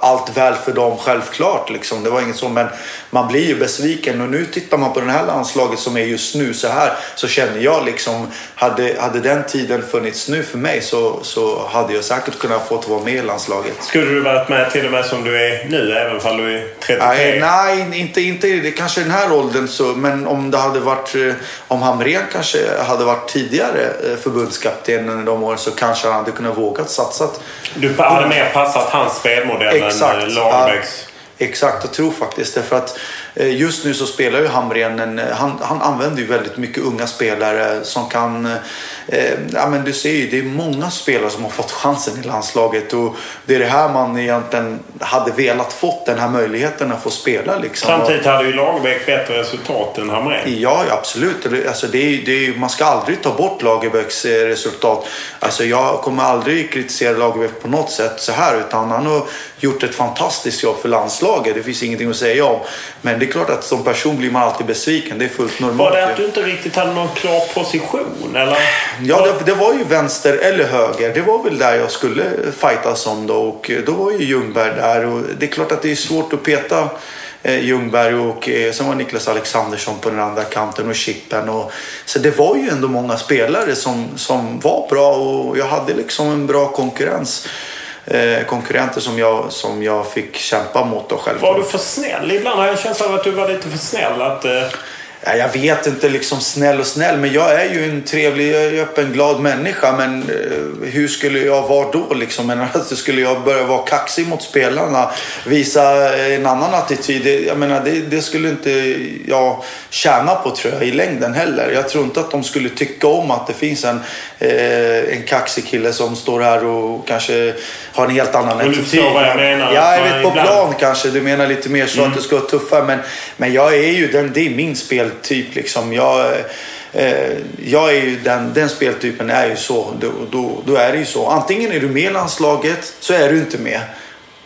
allt väl för dem självklart. Liksom. Det var inget så, men man blir ju besviken och nu tittar man på det här landslaget som är just nu så här så känner jag liksom hade, hade den tiden funnits nu för mig så, så hade jag säkert kunnat få vara med i landslaget. Skulle du varit med till och med som du är nu även om du är 33? Nej, nej inte, inte det kanske den här åldern så, men om det hade varit eh, om Hamrén kanske hade varit tidigare eh, förbundskapten under de åren så kanske han hade kunnat våga satsa. Du hade mer passat hans spelmodell exakt, än Lagerbäcks? Exakt, jag tror faktiskt det. För att Eh, just nu så spelar ju Hamrén, en, han, han använder ju väldigt mycket unga spelare som kan, eh, ja men du ser ju det är många spelare som har fått chansen i landslaget och det är det här man egentligen hade velat fått den här möjligheten att få spela liksom. Samtidigt hade ju Lagerbäck bättre resultat än Hamrén. Ja, absolut. Alltså, det är, det är, man ska aldrig ta bort Lagerbäcks eh, resultat. Alltså, jag kommer aldrig kritisera Lagerbäck på något sätt så här utan han har gjort ett fantastiskt jobb för landslaget. Det finns ingenting att säga om. Men det är klart att som person blir man alltid besviken. Det är fullt normalt. Var det att du inte riktigt hade någon klar position? Eller? Ja, det, det, var ju vänster eller höger. Det var väl där jag skulle fightas om då. Och då var ju Ljungberg där. Och det är klart att det är svårt att peta eh, Ljungberg och eh, sen var Niklas Alexandersson på den andra kanten och Chippen. Och, så det var ju ändå många spelare som, som var bra och jag hade liksom en bra konkurrens Eh, konkurrenter som jag, som jag fick kämpa mot. Då själv. Var du för snäll? Ibland har jag känslan av att du var lite för snäll. Att, eh, eh... Jag vet inte, liksom snäll och snäll, men jag är ju en trevlig, öppen, glad människa. Men eh, hur skulle jag vara då? Liksom? Men [laughs] alltså, skulle jag börja vara kaxig mot spelarna, visa en annan attityd? Jag menar, det, det skulle inte jag tjäna på tror jag i längden heller. Jag tror inte att de skulle tycka om att det finns en, eh, en kaxig kille som står här och kanske har en helt annan attityd. Du förstår vad jag menar? Ja, jag vet på ibland... plan kanske. Du menar lite mer så mm. att det ska vara tuffare. Men, men jag är ju den, det är min spel typ liksom. Jag, eh, jag är ju den, den speltypen är ju så. Då, då, då, är det ju så. Antingen är du med i landslaget så är du inte med.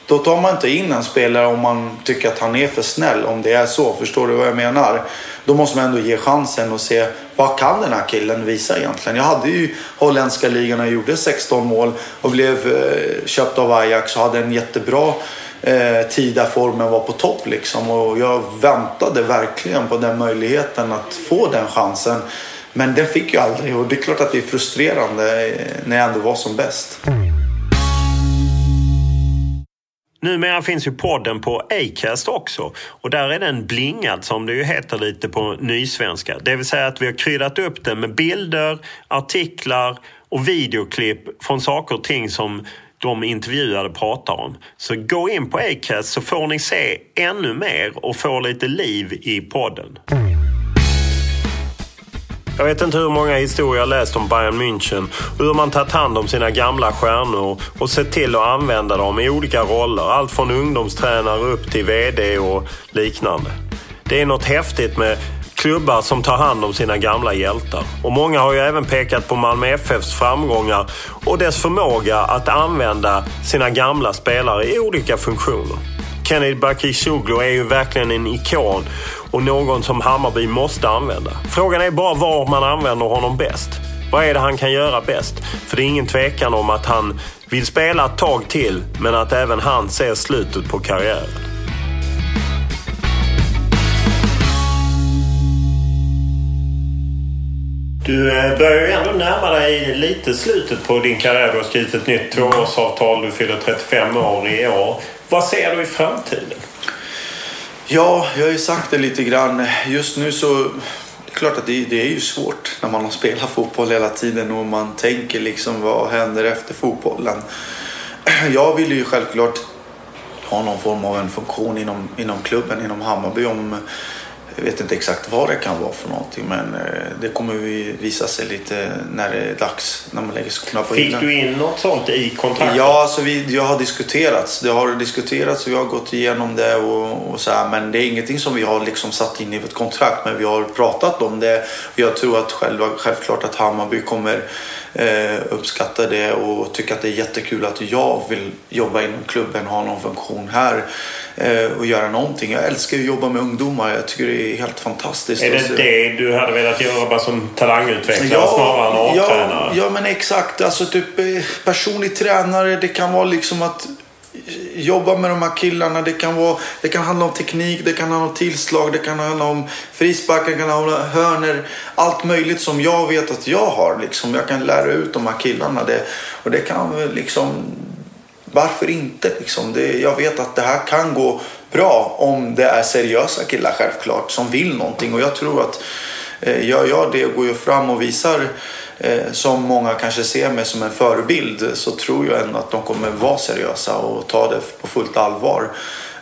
Då tar man inte in en spelare om man tycker att han är för snäll. Om det är så. Förstår du vad jag menar? Då måste man ändå ge chansen och se vad kan den här killen visa egentligen. Jag hade ju holländska ligan och gjorde 16 mål och blev eh, köpt av Ajax och hade en jättebra eh, tid där formen var på topp. Liksom. Och jag väntade verkligen på den möjligheten att få den chansen. Men den fick jag aldrig och det är klart att det är frustrerande eh, när jag ändå var som bäst. Numera finns ju podden på Acast också och där är den blingad som det ju heter lite på nysvenska. Det vill säga att vi har kryddat upp den med bilder, artiklar och videoklipp från saker och ting som de intervjuade pratar om. Så gå in på Acast så får ni se ännu mer och få lite liv i podden. Jag vet inte hur många historier jag läst om Bayern München och hur man tagit hand om sina gamla stjärnor och sett till att använda dem i olika roller. Allt från ungdomstränare upp till VD och liknande. Det är något häftigt med klubbar som tar hand om sina gamla hjältar. Och många har ju även pekat på Malmö FFs framgångar och dess förmåga att använda sina gamla spelare i olika funktioner. Kenny Bakircioglu är ju verkligen en ikon och någon som Hammarby måste använda. Frågan är bara var man använder honom bäst. Vad är det han kan göra bäst? För det är ingen tvekan om att han vill spela ett tag till, men att även han ser slutet på karriären. Du eh, börjar ju ändå närma dig lite slutet på din karriär. Du har skrivit ett nytt tvåårsavtal. Du fyller 35 år i år. Vad ser du i framtiden? Ja, jag har ju sagt det lite grann. Just nu så det är klart att det, det, är ju svårt när man har spelat fotboll hela tiden och man tänker liksom vad händer efter fotbollen. Jag vill ju självklart ha någon form av en funktion inom, inom klubben, inom Hammarby om jag vet inte exakt vad det kan vara för någonting men eh, det kommer vi visa sig lite när det är dags. När man lägger skorna på Fick du in något sånt i kontraktet? Ja, alltså vi, jag har diskuterats. Det har diskuterats och vi har gått igenom det och, och så här, Men det är ingenting som vi har liksom satt in i ett kontrakt men vi har pratat om det. Jag tror att själva, självklart att Hammarby kommer eh, uppskatta det och tycka att det är jättekul att jag vill jobba inom klubben och ha någon funktion här eh, och göra någonting. Jag älskar att jobba med ungdomar. Jag tycker det är helt fantastiskt. Är det det du hade velat göra bara som talangutvecklare ja, snarare än A-tränare? Ja, ja, men exakt. Alltså typ eh, personlig tränare. Det kan vara liksom att jobba med de här killarna. Det kan, vara, det kan handla om teknik, det kan handla om tillslag, det kan handla om frisparkar, det kan handla om hörner. Allt möjligt som jag vet att jag har. Liksom. Jag kan lära ut de här killarna det. Och det kan liksom... Varför inte? Liksom? Det, jag vet att det här kan gå bra om det är seriösa killar självklart som vill någonting. Och jag tror att eh, gör jag det och går jag fram och visar Eh, som många kanske ser mig som en förebild så tror jag ändå att de kommer vara seriösa och ta det på fullt allvar.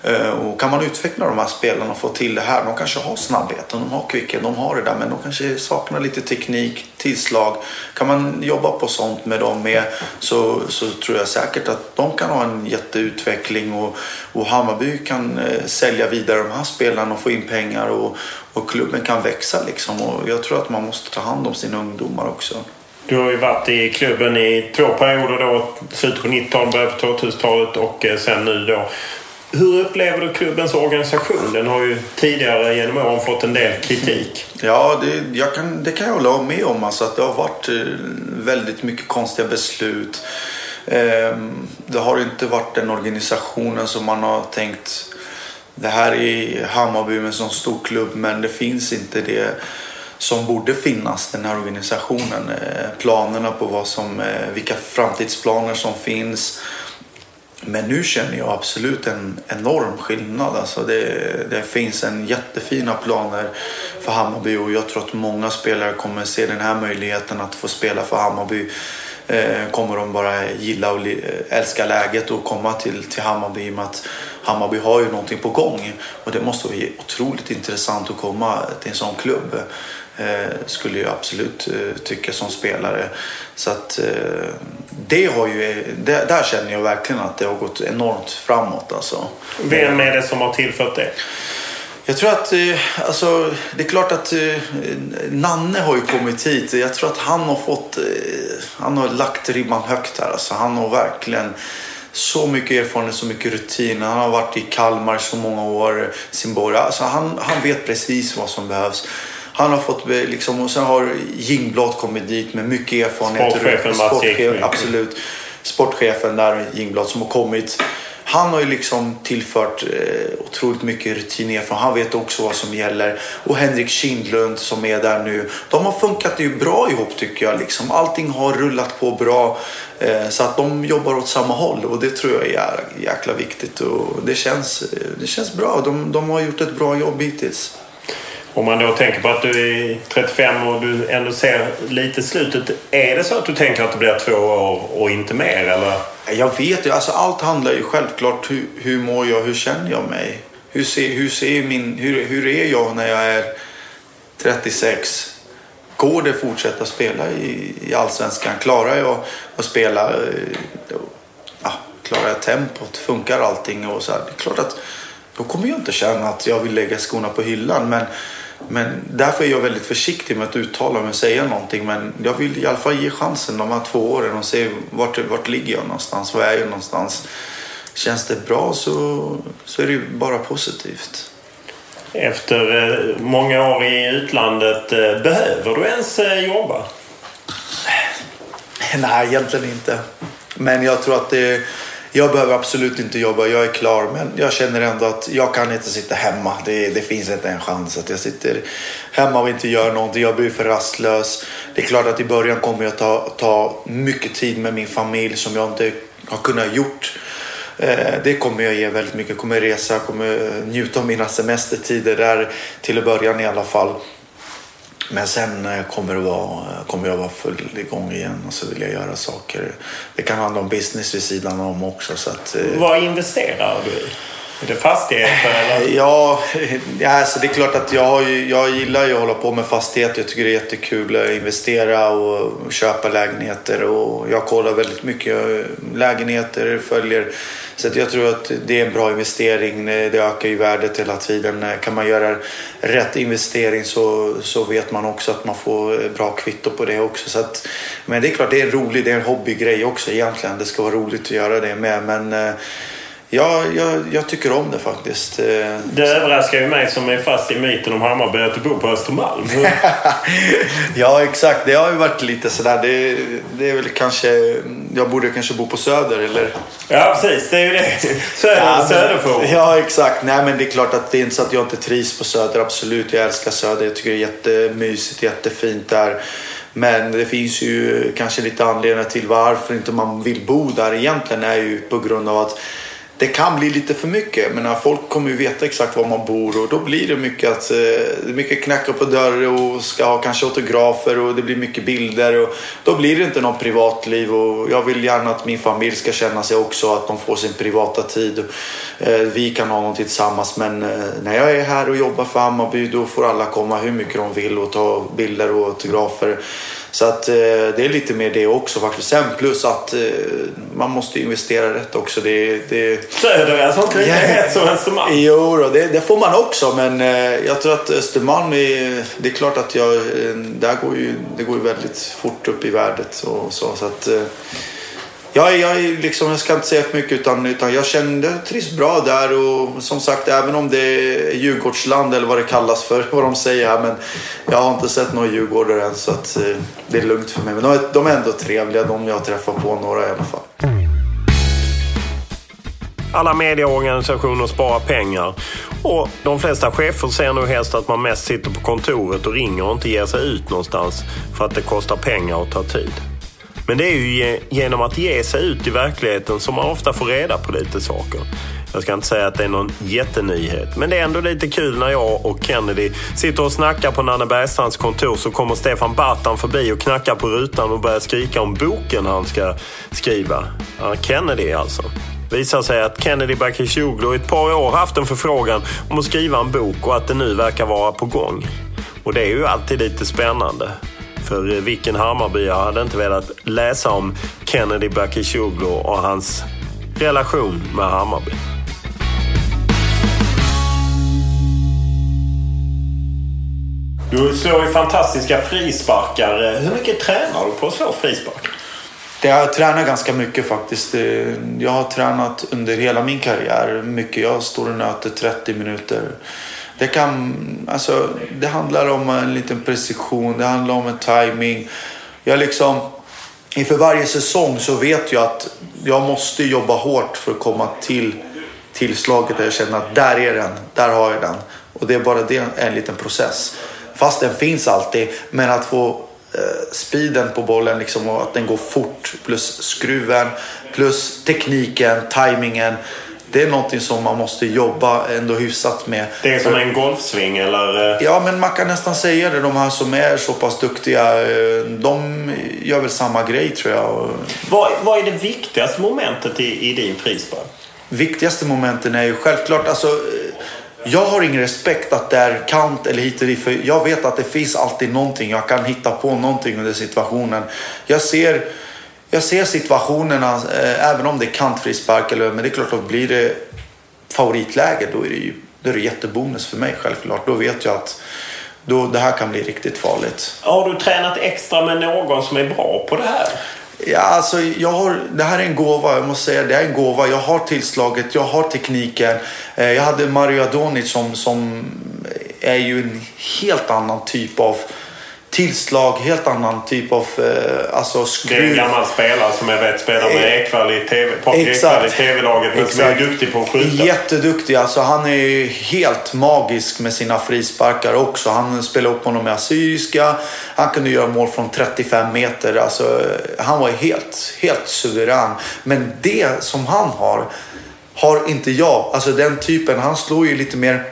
Eh, och kan man utveckla de här spelarna och få till det här. De kanske har snabbheten, de har kvicken, de har det där. Men de kanske saknar lite teknik, tillslag. Kan man jobba på sånt med dem med så, så tror jag säkert att de kan ha en jätteutveckling. Och, och Hammarby kan eh, sälja vidare de här spelarna och få in pengar. Och, och klubben kan växa liksom. Och jag tror att man måste ta hand om sina ungdomar också. Du har ju varit i klubben i två perioder då. Slutet på 90-talet, början på 2000-talet och eh, sen nu då. Hur upplever du klubbens organisation? Den har ju tidigare genom åren fått en del kritik. Ja, det, jag kan, det kan jag hålla med om. Alltså att det har varit eh, väldigt mycket konstiga beslut. Ehm, det har inte varit den organisationen som man har tänkt det här är Hammarby med en sån stor klubb men det finns inte det som borde finnas, den här organisationen. Eh, planerna på vad som, eh, vilka framtidsplaner som finns. Men nu känner jag absolut en enorm skillnad. Alltså det, det finns en jättefina planer för Hammarby och jag tror att många spelare kommer se den här möjligheten att få spela för Hammarby. Eh, kommer de bara gilla och älska läget och komma till, till Hammarby i och med att Hammarby har ju någonting på gång. Och det måste vara otroligt intressant att komma till en sån klubb. Eh, skulle jag absolut eh, tycka som spelare. Så att eh, det har ju, det, där känner jag verkligen att det har gått enormt framåt. Alltså. Vem är det som har tillfört det? Jag tror att, alltså, det är klart att Nanne har ju kommit hit. Jag tror att han har fått, han har lagt ribban högt här. Alltså, han har verkligen så mycket erfarenhet, så mycket rutin. Han har varit i Kalmar så många år, Simborg. Alltså, han, han vet precis vad som behövs. Han har fått liksom, och sen har Jingblad kommit dit med mycket erfarenhet. Sportchefen Mats Ekvik. Absolut. Sportchefen där, Jingblad, som har kommit. Han har ju liksom tillfört eh, otroligt mycket rutin erfarenhet. Han vet också vad som gäller. Och Henrik Kindlund som är där nu. De har funkat ju bra ihop tycker jag. Liksom. Allting har rullat på bra. Eh, så att de jobbar åt samma håll och det tror jag är jäkla viktigt. Och det känns, eh, det känns bra. De, de har gjort ett bra jobb hittills. Om man då tänker på att du är 35 och du ändå ser lite slutet. Är det så att du tänker att det blir två år och inte mer? Eller? Jag vet ju. Alltså, allt handlar ju självklart hur, hur mår jag? Hur känner jag mig? Hur, ser, hur, ser min, hur, hur är jag när jag är 36? Går det att fortsätta spela i, i Allsvenskan? Klarar jag att spela? Eh, ja, klarar jag tempot? Funkar allting? Och så här. Det är klart att då kommer jag inte känna att jag vill lägga skorna på hyllan. Men men därför är jag väldigt försiktig med att uttala mig och säga någonting. Men jag vill i alla fall ge chansen de här två åren och se vart, vart ligger jag någonstans. Var är jag någonstans? Känns det bra så, så är det bara positivt. Efter eh, många år i utlandet, eh, behöver du ens eh, jobba? Nej, egentligen inte. Men jag tror att det jag behöver absolut inte jobba, jag är klar. Men jag känner ändå att jag kan inte sitta hemma. Det, det finns inte en chans att jag sitter hemma och inte gör någonting. Jag blir för rastlös. Det är klart att i början kommer jag ta, ta mycket tid med min familj som jag inte har kunnat gjort. Eh, det kommer jag ge väldigt mycket. Jag kommer resa, kommer njuta av mina semestertider där till en början i alla fall. Men sen eh, kommer, det vara, kommer jag vara full igång igen och så vill jag göra saker. Det kan handla om business vid sidan om också. Så att, eh, Vad investerar du i? Är det fastigheter eller? Eh, [laughs] ja, alltså det är klart att jag, jag gillar ju att hålla på med fastigheter. Jag tycker det är jättekul att investera och köpa lägenheter. Och jag kollar väldigt mycket eh, lägenheter, följer. Så jag tror att det är en bra investering. Eh, det ökar ju värdet hela tiden. Kan man göra rätt investering så, så vet man också att man får bra kvitto på det också. Så att, men det är klart, det är en rolig, det är en hobbygrej också egentligen. Det ska vara roligt att göra det med. Men, eh, Ja, jag, jag, tycker om det faktiskt. Eh, det överraskar ju mig som är fast i myten om Hammarby att du bor på Östermalm. [laughs] ja, exakt. Det har ju varit lite sådär. Det, det är väl kanske... Jag borde kanske bo på Söder, eller? Ja, precis. Det är ju det. [laughs] Söder, ja, Söderförort. Ja, exakt. Nej, men det är klart att det är inte så att jag inte trivs på Söder. Absolut, jag älskar Söder. Jag tycker det är jättemysigt, jättefint där. Men det finns ju kanske lite anledningar till varför inte man vill bo där egentligen är ju på grund av att det kan bli lite för mycket. Men folk kommer ju veta exakt var man bor och då blir det mycket att eh, mycket knacka på dörren och ska ha kanske autografer och det blir mycket bilder och då blir det inte något privatliv och jag vill gärna att min familj ska känna sig också att de får sin privata tid. Eh, vi kan ha någonting tillsammans men eh, när jag är här och jobbar för Hammarby då får alla komma hur mycket de vill och ta bilder och autografer. Så att eh, det är lite mer det också faktiskt. Sen plus att eh, man måste investera rätt också. Det, det... Söder är sånt lite hett som Östermalm. Jo, då, det, det, får man också. Men eh, jag tror att Östermalm är... Det är klart att jag... Eh, där går ju, det går ju väldigt fort upp i värdet och så. så att, eh, jag, jag, liksom, jag ska inte säga för mycket utan, utan jag kände trivs bra där och som sagt även om det är Djurgårdsland eller vad det kallas för [laughs] vad de säger här men jag har inte sett några djurgårdare än så att eh, det är lugnt för mig. Men de de är ändå trevliga de jag träffar på några i alla fall. Alla medieorganisationer sparar pengar och de flesta chefer ser nog helst att man mest sitter på kontoret och ringer och inte ger sig ut någonstans för att det kostar pengar och tar tid. Men det är ju genom att ge sig ut i verkligheten som man ofta får reda på lite saker. Jag ska inte säga att det är någon jättenyhet, men det är ändå lite kul när jag och Kennedy sitter och snackar på Nanne Bergstrands kontor så kommer Stefan Bartan förbi och knackar på rutan och börjar skrika om boken han ska skriva. Ja, Kennedy alltså. Visar sig att Kennedy Bakircioglu i ett par år haft en förfrågan om att skriva en bok och att det nu verkar vara på gång. Och det är ju alltid lite spännande. För vilken Hammarbyare hade inte velat läsa om Kennedy Bakircioglu och hans relation med Hammarby? Du slår ju fantastiska frisparkar. Hur mycket tränar du på att slå frisparkar? Jag tränar ganska mycket faktiskt. Jag har tränat under hela min karriär mycket. Jag står och nöter 30 minuter det, kan, alltså, det handlar om en liten precision, det handlar om en timing. Jag liksom, inför varje säsong så vet jag att jag måste jobba hårt för att komma till tillslaget där jag känner att där är den, där har jag den. Och det är bara det en liten process. Fast den finns alltid, men att få eh, speeden på bollen liksom, och att den går fort plus skruven plus tekniken, tajmingen det är någonting som man måste jobba ändå hyfsat med. Det är som en golfsving eller? Ja, men man kan nästan säga det. De här som är så pass duktiga, eh, de gör väl samma grej tror jag. Vad, vad är det viktigaste momentet i, i din frispark? Viktigaste momenten är ju självklart, alltså jag har ingen respekt att det är kant eller hit och dit. För jag vet att det finns alltid någonting. Jag kan hitta på någonting under situationen. Jag ser jag ser situationerna, eh, även om det är kantfrispark, eller, men det är klart att blir det favoritläge då är det ju då är det jättebonus för mig självklart. Då vet jag att då, det här kan bli riktigt farligt. Har du tränat extra med någon som är bra på det här? Ja, alltså, jag har, det här är en gåva, jag måste säga det är en gåva. Jag har tillslaget, jag har tekniken. Eh, jag hade Mario Adonic som, som är ju en helt annan typ av tillslag, helt annan typ av eh, alltså skruv. Det är en gammal spelare som jag vet spelar med eh, Ekwall i TV, i TV-laget men som är duktig på att skjuta. Jätteduktig. Alltså, han är ju helt magisk med sina frisparkar också. Han spelade upp honom med Assyriska. Han kunde göra mål från 35 meter. Alltså, han var helt, helt suverän. Men det som han har, har inte jag. Alltså den typen. Han slår ju lite mer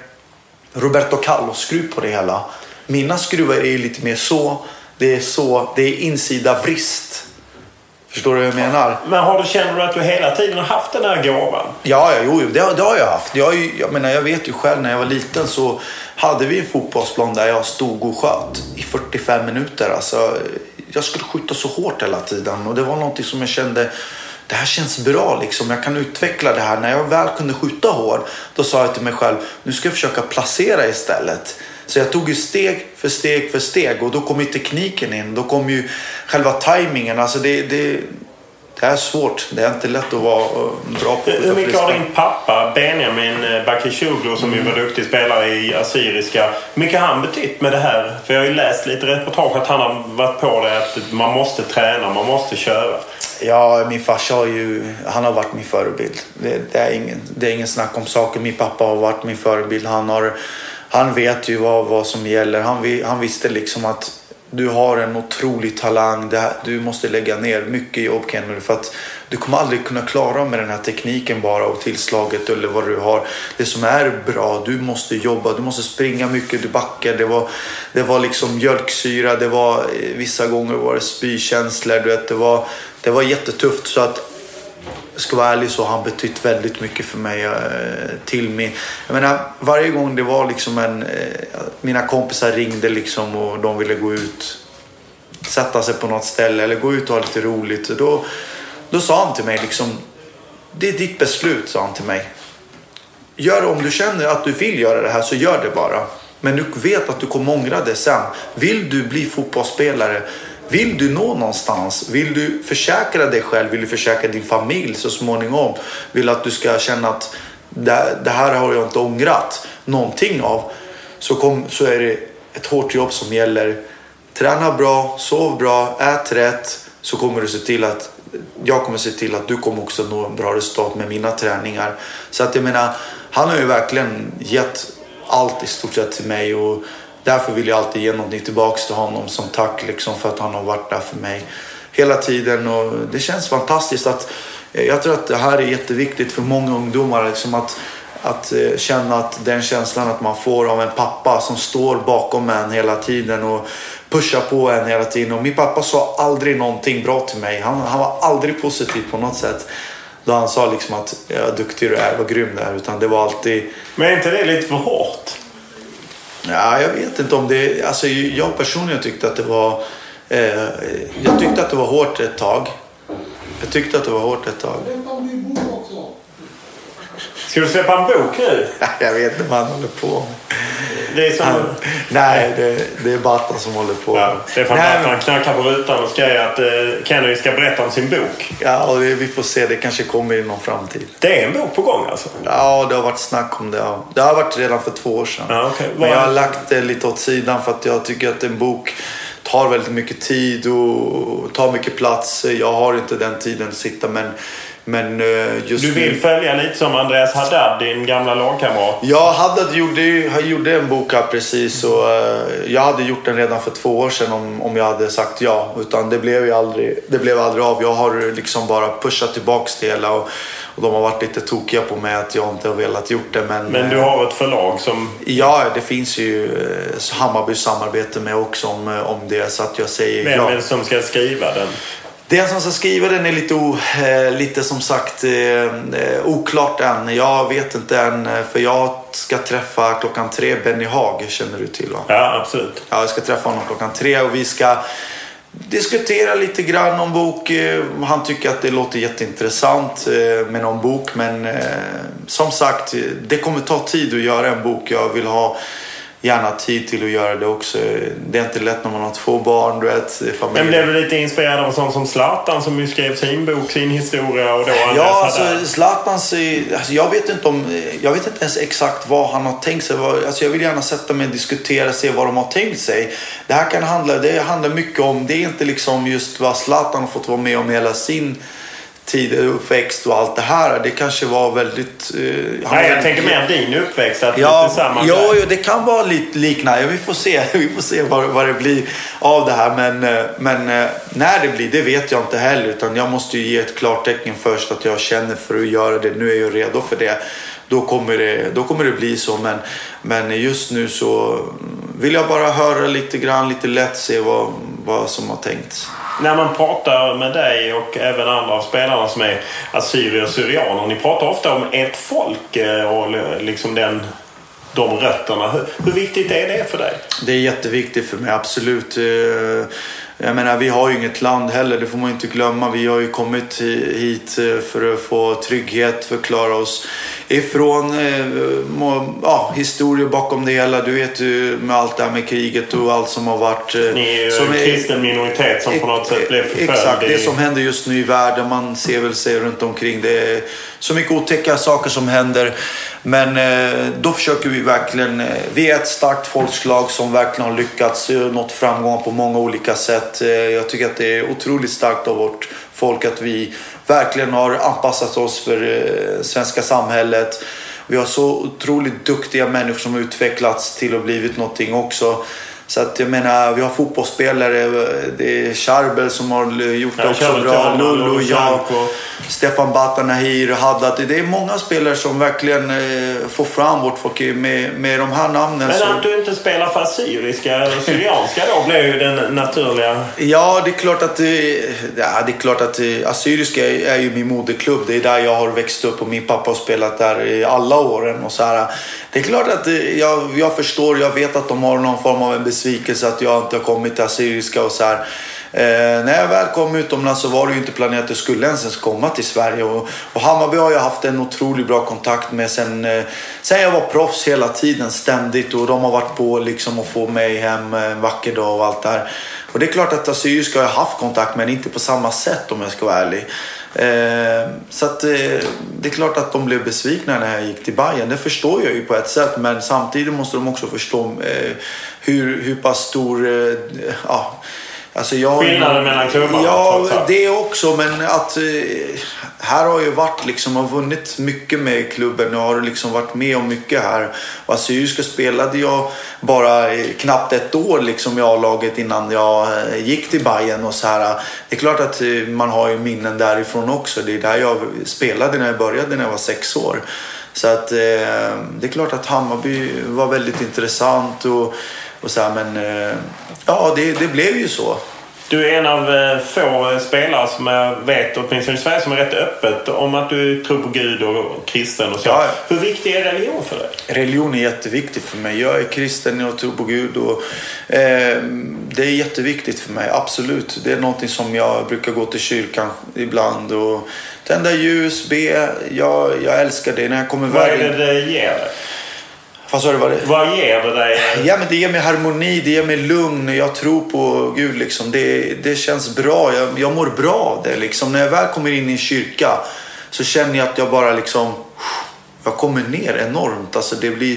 Roberto Carlos-skruv på det hela. Mina skruvar är lite mer så. Det är så. Det är insida vrist. Förstår du vad jag menar? Men har du, känner du att du hela tiden har haft den här gåvan? Ja, ja jo, det, det har jag haft. Jag, jag, menar, jag vet ju själv när jag var liten så hade vi en fotbollsplan där jag stod och sköt i 45 minuter. Alltså, jag skulle skjuta så hårt hela tiden och det var någonting som jag kände det här känns bra liksom. Jag kan utveckla det här. När jag väl kunde skjuta hårt då sa jag till mig själv nu ska jag försöka placera istället. Så jag tog ju steg för steg för steg och då kom ju tekniken in. Då kom ju själva tajmingen. Alltså det, det, det är svårt. Det är inte lätt att vara eh, bra på Hur mycket har din pappa Benjamin eh, Bakircioglu som mm. ju var duktig spelare i Assyriska. Hur mycket har han betytt med det här? För jag har ju läst lite reportage att han har varit på det att man måste träna, man måste köra. Ja, min farsa har ju, han har varit min förebild. Det, det, är ingen, det är ingen snack om saker. Min pappa har varit min förebild. Han har han vet ju vad, vad som gäller. Han, han visste liksom att du har en otrolig talang. Här, du måste lägga ner mycket jobb Kennedy för att du kommer aldrig kunna klara med den här tekniken bara och tillslaget eller vad du har. Det som är bra, du måste jobba, du måste springa mycket, du backar. Det var, det var liksom mjölksyra, det var eh, vissa gånger var det spykänslor. Du vet, det, var, det var jättetufft. Så att ska vara ärlig så har han betytt väldigt mycket för mig. Eh, till mig. Jag menar, varje gång det var liksom en... Eh, mina kompisar ringde liksom och de ville gå ut. Sätta sig på något ställe eller gå ut och ha lite roligt. Då, då sa han till mig liksom... Det är ditt beslut, sa han till mig. Gör om du känner att du vill göra det här så gör det bara. Men du vet att du kommer ångra det sen. Vill du bli fotbollsspelare vill du nå någonstans? Vill du försäkra dig själv? Vill du försäkra din familj så småningom? Vill att du ska känna att det, här har jag inte ångrat någonting av. Så, kom, så är det ett hårt jobb som gäller. Träna bra, sov bra, ät rätt. Så kommer du se till att jag kommer se till att du kommer också nå en bra resultat med mina träningar. Så att jag menar, han har ju verkligen gett allt i stort sett till mig. Och därför vill jag alltid ge någonting tillbaks till honom som tack liksom för att han har varit där för mig hela tiden. Och det känns fantastiskt att eh, jag tror att det här är jätteviktigt för många ungdomar. Liksom att, att eh, känna att den känslan att man får av en pappa som står bakom en hela tiden och pushar på en hela tiden. Och min pappa sa aldrig någonting bra till mig. Han, han var aldrig positiv på något sätt. Då han sa liksom att ja, duktig du är, vad grym du är. Utan det var alltid... Men är inte det lite för hårt? Ja, jag vet inte om det... Alltså, jag personligen tyckte att det var... Eh, jag tyckte att det var hårt ett tag. Jag tyckte att det var hårt ett tag. Ska du släppa en bok nu? [laughs] jag vet inte vad han håller på med. Det är som... Nej, det, det är Battan som håller på. Ja, Stefan Battan knackar på rutan och säger att eh, Kennedy ska berätta om sin bok. Ja, och det, vi får se. Det kanske kommer i någon framtid. Det är en bok på gång alltså? Ja, det har varit snack om det. Ja. Det har varit redan för två år sedan. Ja, okay. Men jag har lagt det lite åt sidan för att jag tycker att en bok tar väldigt mycket tid och tar mycket plats. Jag har inte den tiden att sitta men men eh, just du vill nu... följa lite som Andreas Haddad, din gamla lagkamrat? Ja, Haddad gjorde, gjorde en bok här precis. Och, uh, jag hade gjort den redan för två år sedan om, om jag hade sagt ja. Utan det blev ju aldrig, det blev aldrig av. Jag har liksom bara pushat tillbaks det hela. Och, och de har varit lite tokiga på mig att jag inte har velat gjort det. Men, men du har ett förlag som... Ja, det finns ju Hammarby samarbete med också om, om det. Så att jag säger Vem ja. det som ska skriva den? Den som ska skriva den är lite, o, eh, lite som sagt eh, eh, oklart än. Jag vet inte än för jag ska träffa klockan tre Benny Haag, känner du till va? Ja, absolut. Ja, jag ska träffa honom klockan tre och vi ska diskutera lite grann om bok. Han tycker att det låter jätteintressant med någon bok men som sagt, det kommer ta tid att göra en bok. Jag vill ha gärna tid till att göra det också. Det är inte lätt när man har två barn, du vet. Familj. Men blev du lite inspirerad av sånt som Zlatan som ju skrev sin bok, sin historia och då Ja, alltså Zlatans... Alltså, jag vet inte om... Jag vet inte ens exakt vad han har tänkt sig. Alltså, jag vill gärna sätta mig och diskutera, se vad de har tänkt sig. Det här kan handla... Det handlar mycket om... Det är inte liksom just vad Zlatan har fått vara med om hela sin tid, uppväxt och allt det här. Det kanske var väldigt... Eh, Nej, jag tänker mer din uppväxt. Att ja, lite samma ja, ja, det kan vara lite liknande. Vi får se, [laughs] vi får se vad, vad det blir av det här. Men, eh, men eh, när det blir, det vet jag inte heller. Utan jag måste ju ge ett klartecken först att jag känner för att göra det. Nu är jag redo för det. Då kommer det, då kommer det bli så. Men, men just nu så vill jag bara höra lite grann, lite lätt se vad, vad som har tänkts när man pratar med dig och även andra av spelarna som är assyrier och syrianer. Ni pratar ofta om ert folk eh, och liksom den, de rötterna. Hur, hur viktigt är det för dig? Det är jätteviktigt för mig, absolut. Eh, jag menar, vi har ju inget land heller, det får man inte glömma. Vi har ju kommit hit eh, för att få trygghet, för att klara oss ifrån eh, ja, historier bakom det hela. Du vet ju med allt det här med kriget och allt som har varit. Eh, Ni är ju en kristen minoritet som på något sätt blev förföljd. Exakt, det som händer just nu i världen. Man ser väl sig runt omkring. Det är så mycket otäcka saker som händer. Men eh, då försöker vi verkligen. Vi är ett starkt folkslag som verkligen har lyckats nått framgångar på många olika sätt. Jag tycker att det är otroligt starkt av vårt folk att vi verkligen har anpassat oss för det svenska samhället. Vi har så otroligt duktiga människor som har utvecklats till och blivit någonting också. Så att jag menar, vi har fotbollsspelare. Det är Charbel som har gjort det Ja, också Charbel, bra. Lullo, Luchanko. Stefan Batanahir, Haddad. Det är många spelare som verkligen eh, får fram vårt folk med, med de här namnen. Men att du inte spelar för assyriska eller syrianska då blir ju den naturliga... Ja, det är klart att, det, ja, det är klart att eh, Assyriska är, ju min moderklubb. Det är där jag har växt upp och min pappa har spelat där i alla åren. Och så här. Det är klart att eh, jag, jag förstår, jag vet att de har någon form av en besvikelse att jag inte har kommit till Assyriska och så här. Eh, när jag väl kom utomlands så var det ju inte planerat att jag skulle ens komma till Sverige. Och, och Hammarby har jag haft en otroligt bra kontakt med sen, eh, sen jag var proffs hela tiden ständigt. Och de har varit på liksom att få mig hem en vacker dag och allt det här. Och det är klart att Assyriska har jag haft kontakt med, men inte på samma sätt om jag ska vara ärlig. Eh, så att, eh, det är klart att de blev besvikna när jag gick till Bayern. Det förstår jag ju på ett sätt. Men samtidigt måste de också förstå eh, hur, hur pass stor... Eh, ja, alltså jag, Skillnaden mellan klubbarna, Ja, det också. Men att... Eh, här har jag varit liksom, har vunnit mycket med klubben. Jag har liksom varit med om mycket här. Och Assyriska spelade jag bara knappt ett år liksom i A-laget innan jag eh, gick till Bayern och så här. Det är klart att eh, man har ju minnen därifrån också. Det är där jag spelade när jag började när jag var sex år. Så att det är klart att Hammarby var väldigt intressant och, och så här, men eh, ja, det, det blev ju så. Du är en av eh, få spelare som jag vet, åtminstone i Sverige, som är rätt öppet om att du tror på Gud och kristen och så. Ja. Hur viktig är religion för dig? Religion är jätteviktigt för mig. Jag är kristen, jag tror på Gud. Och, eh, det är jätteviktigt för mig, absolut. Det är någonting som jag brukar gå till kyrkan ibland och tända ljus, be. Jag, jag älskar det. När jag kommer Vad är det det ger dig? Vad sa du? Vad det? Vad ger det dig? Ja, men det ger mig harmoni, det ger mig lugn. Jag tror på Gud. Liksom. Det, det känns bra. Jag, jag mår bra av det. Liksom. När jag väl kommer in i en kyrka så känner jag att jag bara liksom... Jag kommer ner enormt. Alltså, det blir...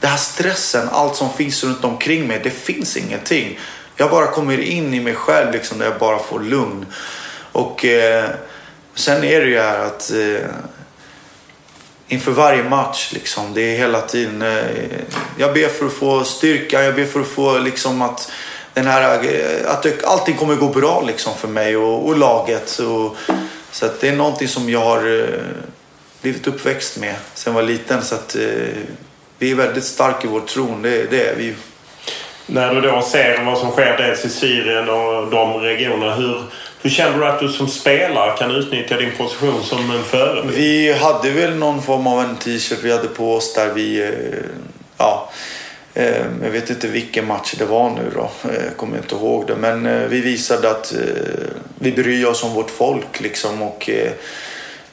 Det här stressen, allt som finns runt omkring mig. Det finns ingenting. Jag bara kommer in i mig själv liksom, där jag bara får lugn. Och eh, sen är det ju här att... Eh, inför varje match. Liksom. Det är hela tiden... Eh, jag ber för att få styrka, jag ber för att få liksom att den här, eh, att det, allting kommer gå bra liksom för mig och, och laget. Och, så att det är någonting som jag har eh, blivit uppväxt med sen jag var liten. Så att eh, vi är väldigt starka i vår tron, det, det är vi ju. När du då ser vad som sker dels i Syrien och de regionerna. Hur, hur känner du att du som spelare kan utnyttja din position som en förebild? Vi hade väl någon form av en t-shirt vi hade på oss där vi... Eh, ja, eh, jag vet inte vilken match det var nu då. Eh, jag kommer inte ihåg det. Men vi visade att vi bryr oss om vårt folk liksom. Och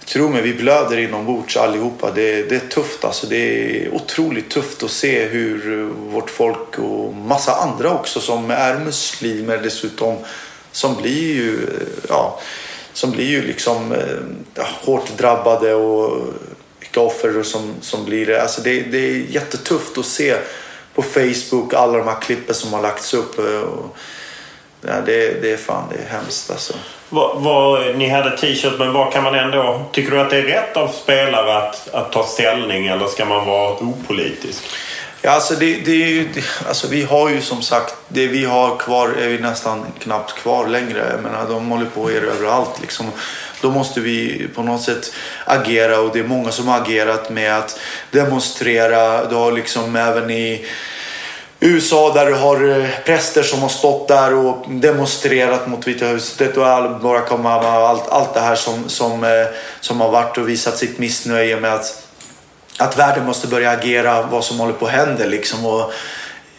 tro mig, vi blöder inombords allihopa. Det, det är tufft alltså. Det är otroligt tufft att se hur vårt folk och massa andra också som är muslimer dessutom. Som blir ju, ja, som blir ju liksom ja, hårt drabbade och vilka offer som, som blir det. Alltså det, det är jättetufft att se på Facebook alla de här klippen som har lagts upp. Eh, och, ja, det, det är fan det är hemskt alltså. Vad, vad, ni hade t-shirt, men vad kan man ändå... Tycker du att det är rätt av spelare att, att ta ställning eller ska man vara opolitisk? Ja, alltså, det, det är ju, alltså vi har ju som sagt, det vi har kvar är vi nästan knappt kvar längre. Jag menar, de håller på er överallt liksom. Då måste vi på något sätt agera och det är många som har agerat med att demonstrera. Du har liksom även i USA där du har eh, präster som har stått där och demonstrerat mot Vita huset och Barack Obama och allt, allt det här som, som, eh, som har varit och visat sitt missnöje med att att världen måste börja agera vad som håller på att hända. Liksom. Och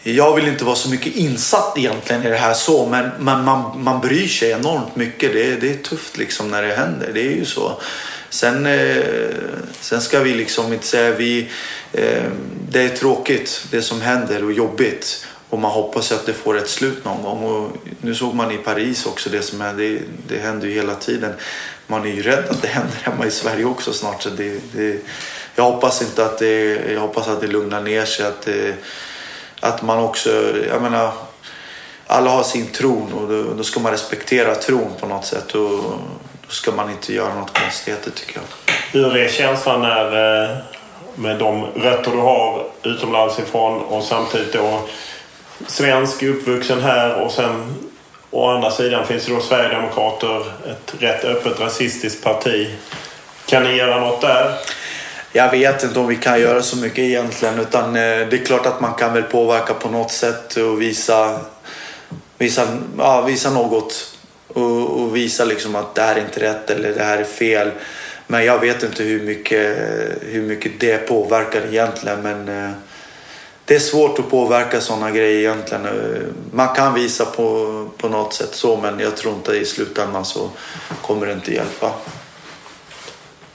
jag vill inte vara så mycket insatt egentligen i det här så, men man, man, man bryr sig enormt mycket. Det, är- det är tufft liksom när det händer, det är ju så. Sen, eh, sen ska vi liksom inte säga vi... Eh, det är tråkigt det som händer och jobbigt. Och man hoppas att det får ett slut någon gång. Och nu såg man i Paris också det som hände. Det, det händer ju hela tiden. Man är ju rädd att det händer hemma i Sverige också snart. Så det, det, jag hoppas inte att det, jag hoppas att det lugnar ner sig. Att, det, att man också, jag menar, alla har sin tron och då, då ska man respektera tron på något sätt. Och då ska man inte göra något konstigheter tycker jag. Hur är känslan när, eh, med de rötter du har utomlands ifrån och samtidigt då svensk, uppvuxen här och sen å andra sidan finns det då Sverigedemokrater, ett rätt öppet rasistiskt parti. Kan ni göra något där? Jag vet inte om vi kan göra så mycket egentligen utan eh, det är klart att man kan väl påverka på något sätt och visa, visa, ja, visa något och, och visa liksom att det här är inte rätt eller det här är fel. Men jag vet inte hur mycket, hur mycket det påverkar egentligen. Men eh, det är svårt att påverka sådana grejer egentligen. Eh, man kan visa på, på något sätt så men jag tror inte i slutändan så kommer det inte hjälpa.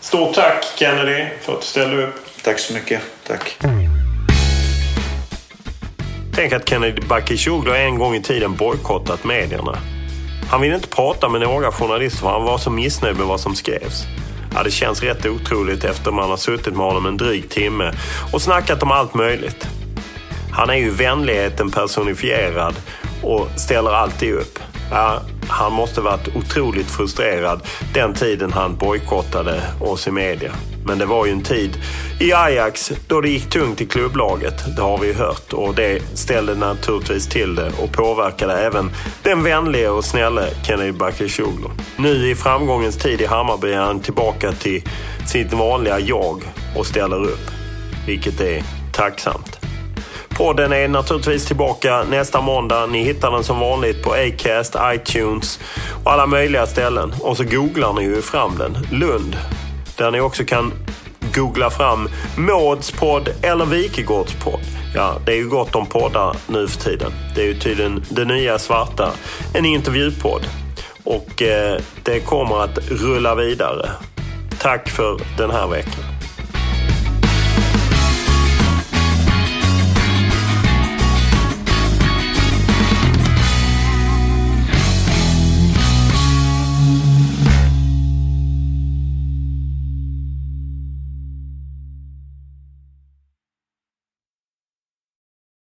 Stort tack Kennedy för att du ställde upp. Tack så mycket. Tack. Tänk att Kennedy Bakircioglu en gång i tiden bojkottat medierna. Han ville inte prata med några journalister för han var så missnöjd med vad som skrevs. Ja, det känns rätt otroligt efter man har suttit med honom en dryg timme och snackat om allt möjligt. Han är ju vänligheten personifierad och ställer alltid upp. Ja, han måste varit otroligt frustrerad den tiden han bojkottade oss i media. Men det var ju en tid i Ajax då det gick tungt i klubblaget. Det har vi hört och det ställde naturligtvis till det och påverkade även den vänlige och snälle Kennedy Bakircioglu. Nu i framgångens tid i Hammarby är han tillbaka till sitt vanliga jag och ställer upp. Vilket är tacksamt. Podden är naturligtvis tillbaka nästa måndag. Ni hittar den som vanligt på Acast, iTunes och alla möjliga ställen. Och så googlar ni ju fram den. Lund. Där ni också kan googla fram Mauds podd eller Wikegårds podd. Ja, det är ju gott om poddar nu för tiden. Det är ju tydligen det nya svarta. En intervjupodd. Och eh, det kommer att rulla vidare. Tack för den här veckan.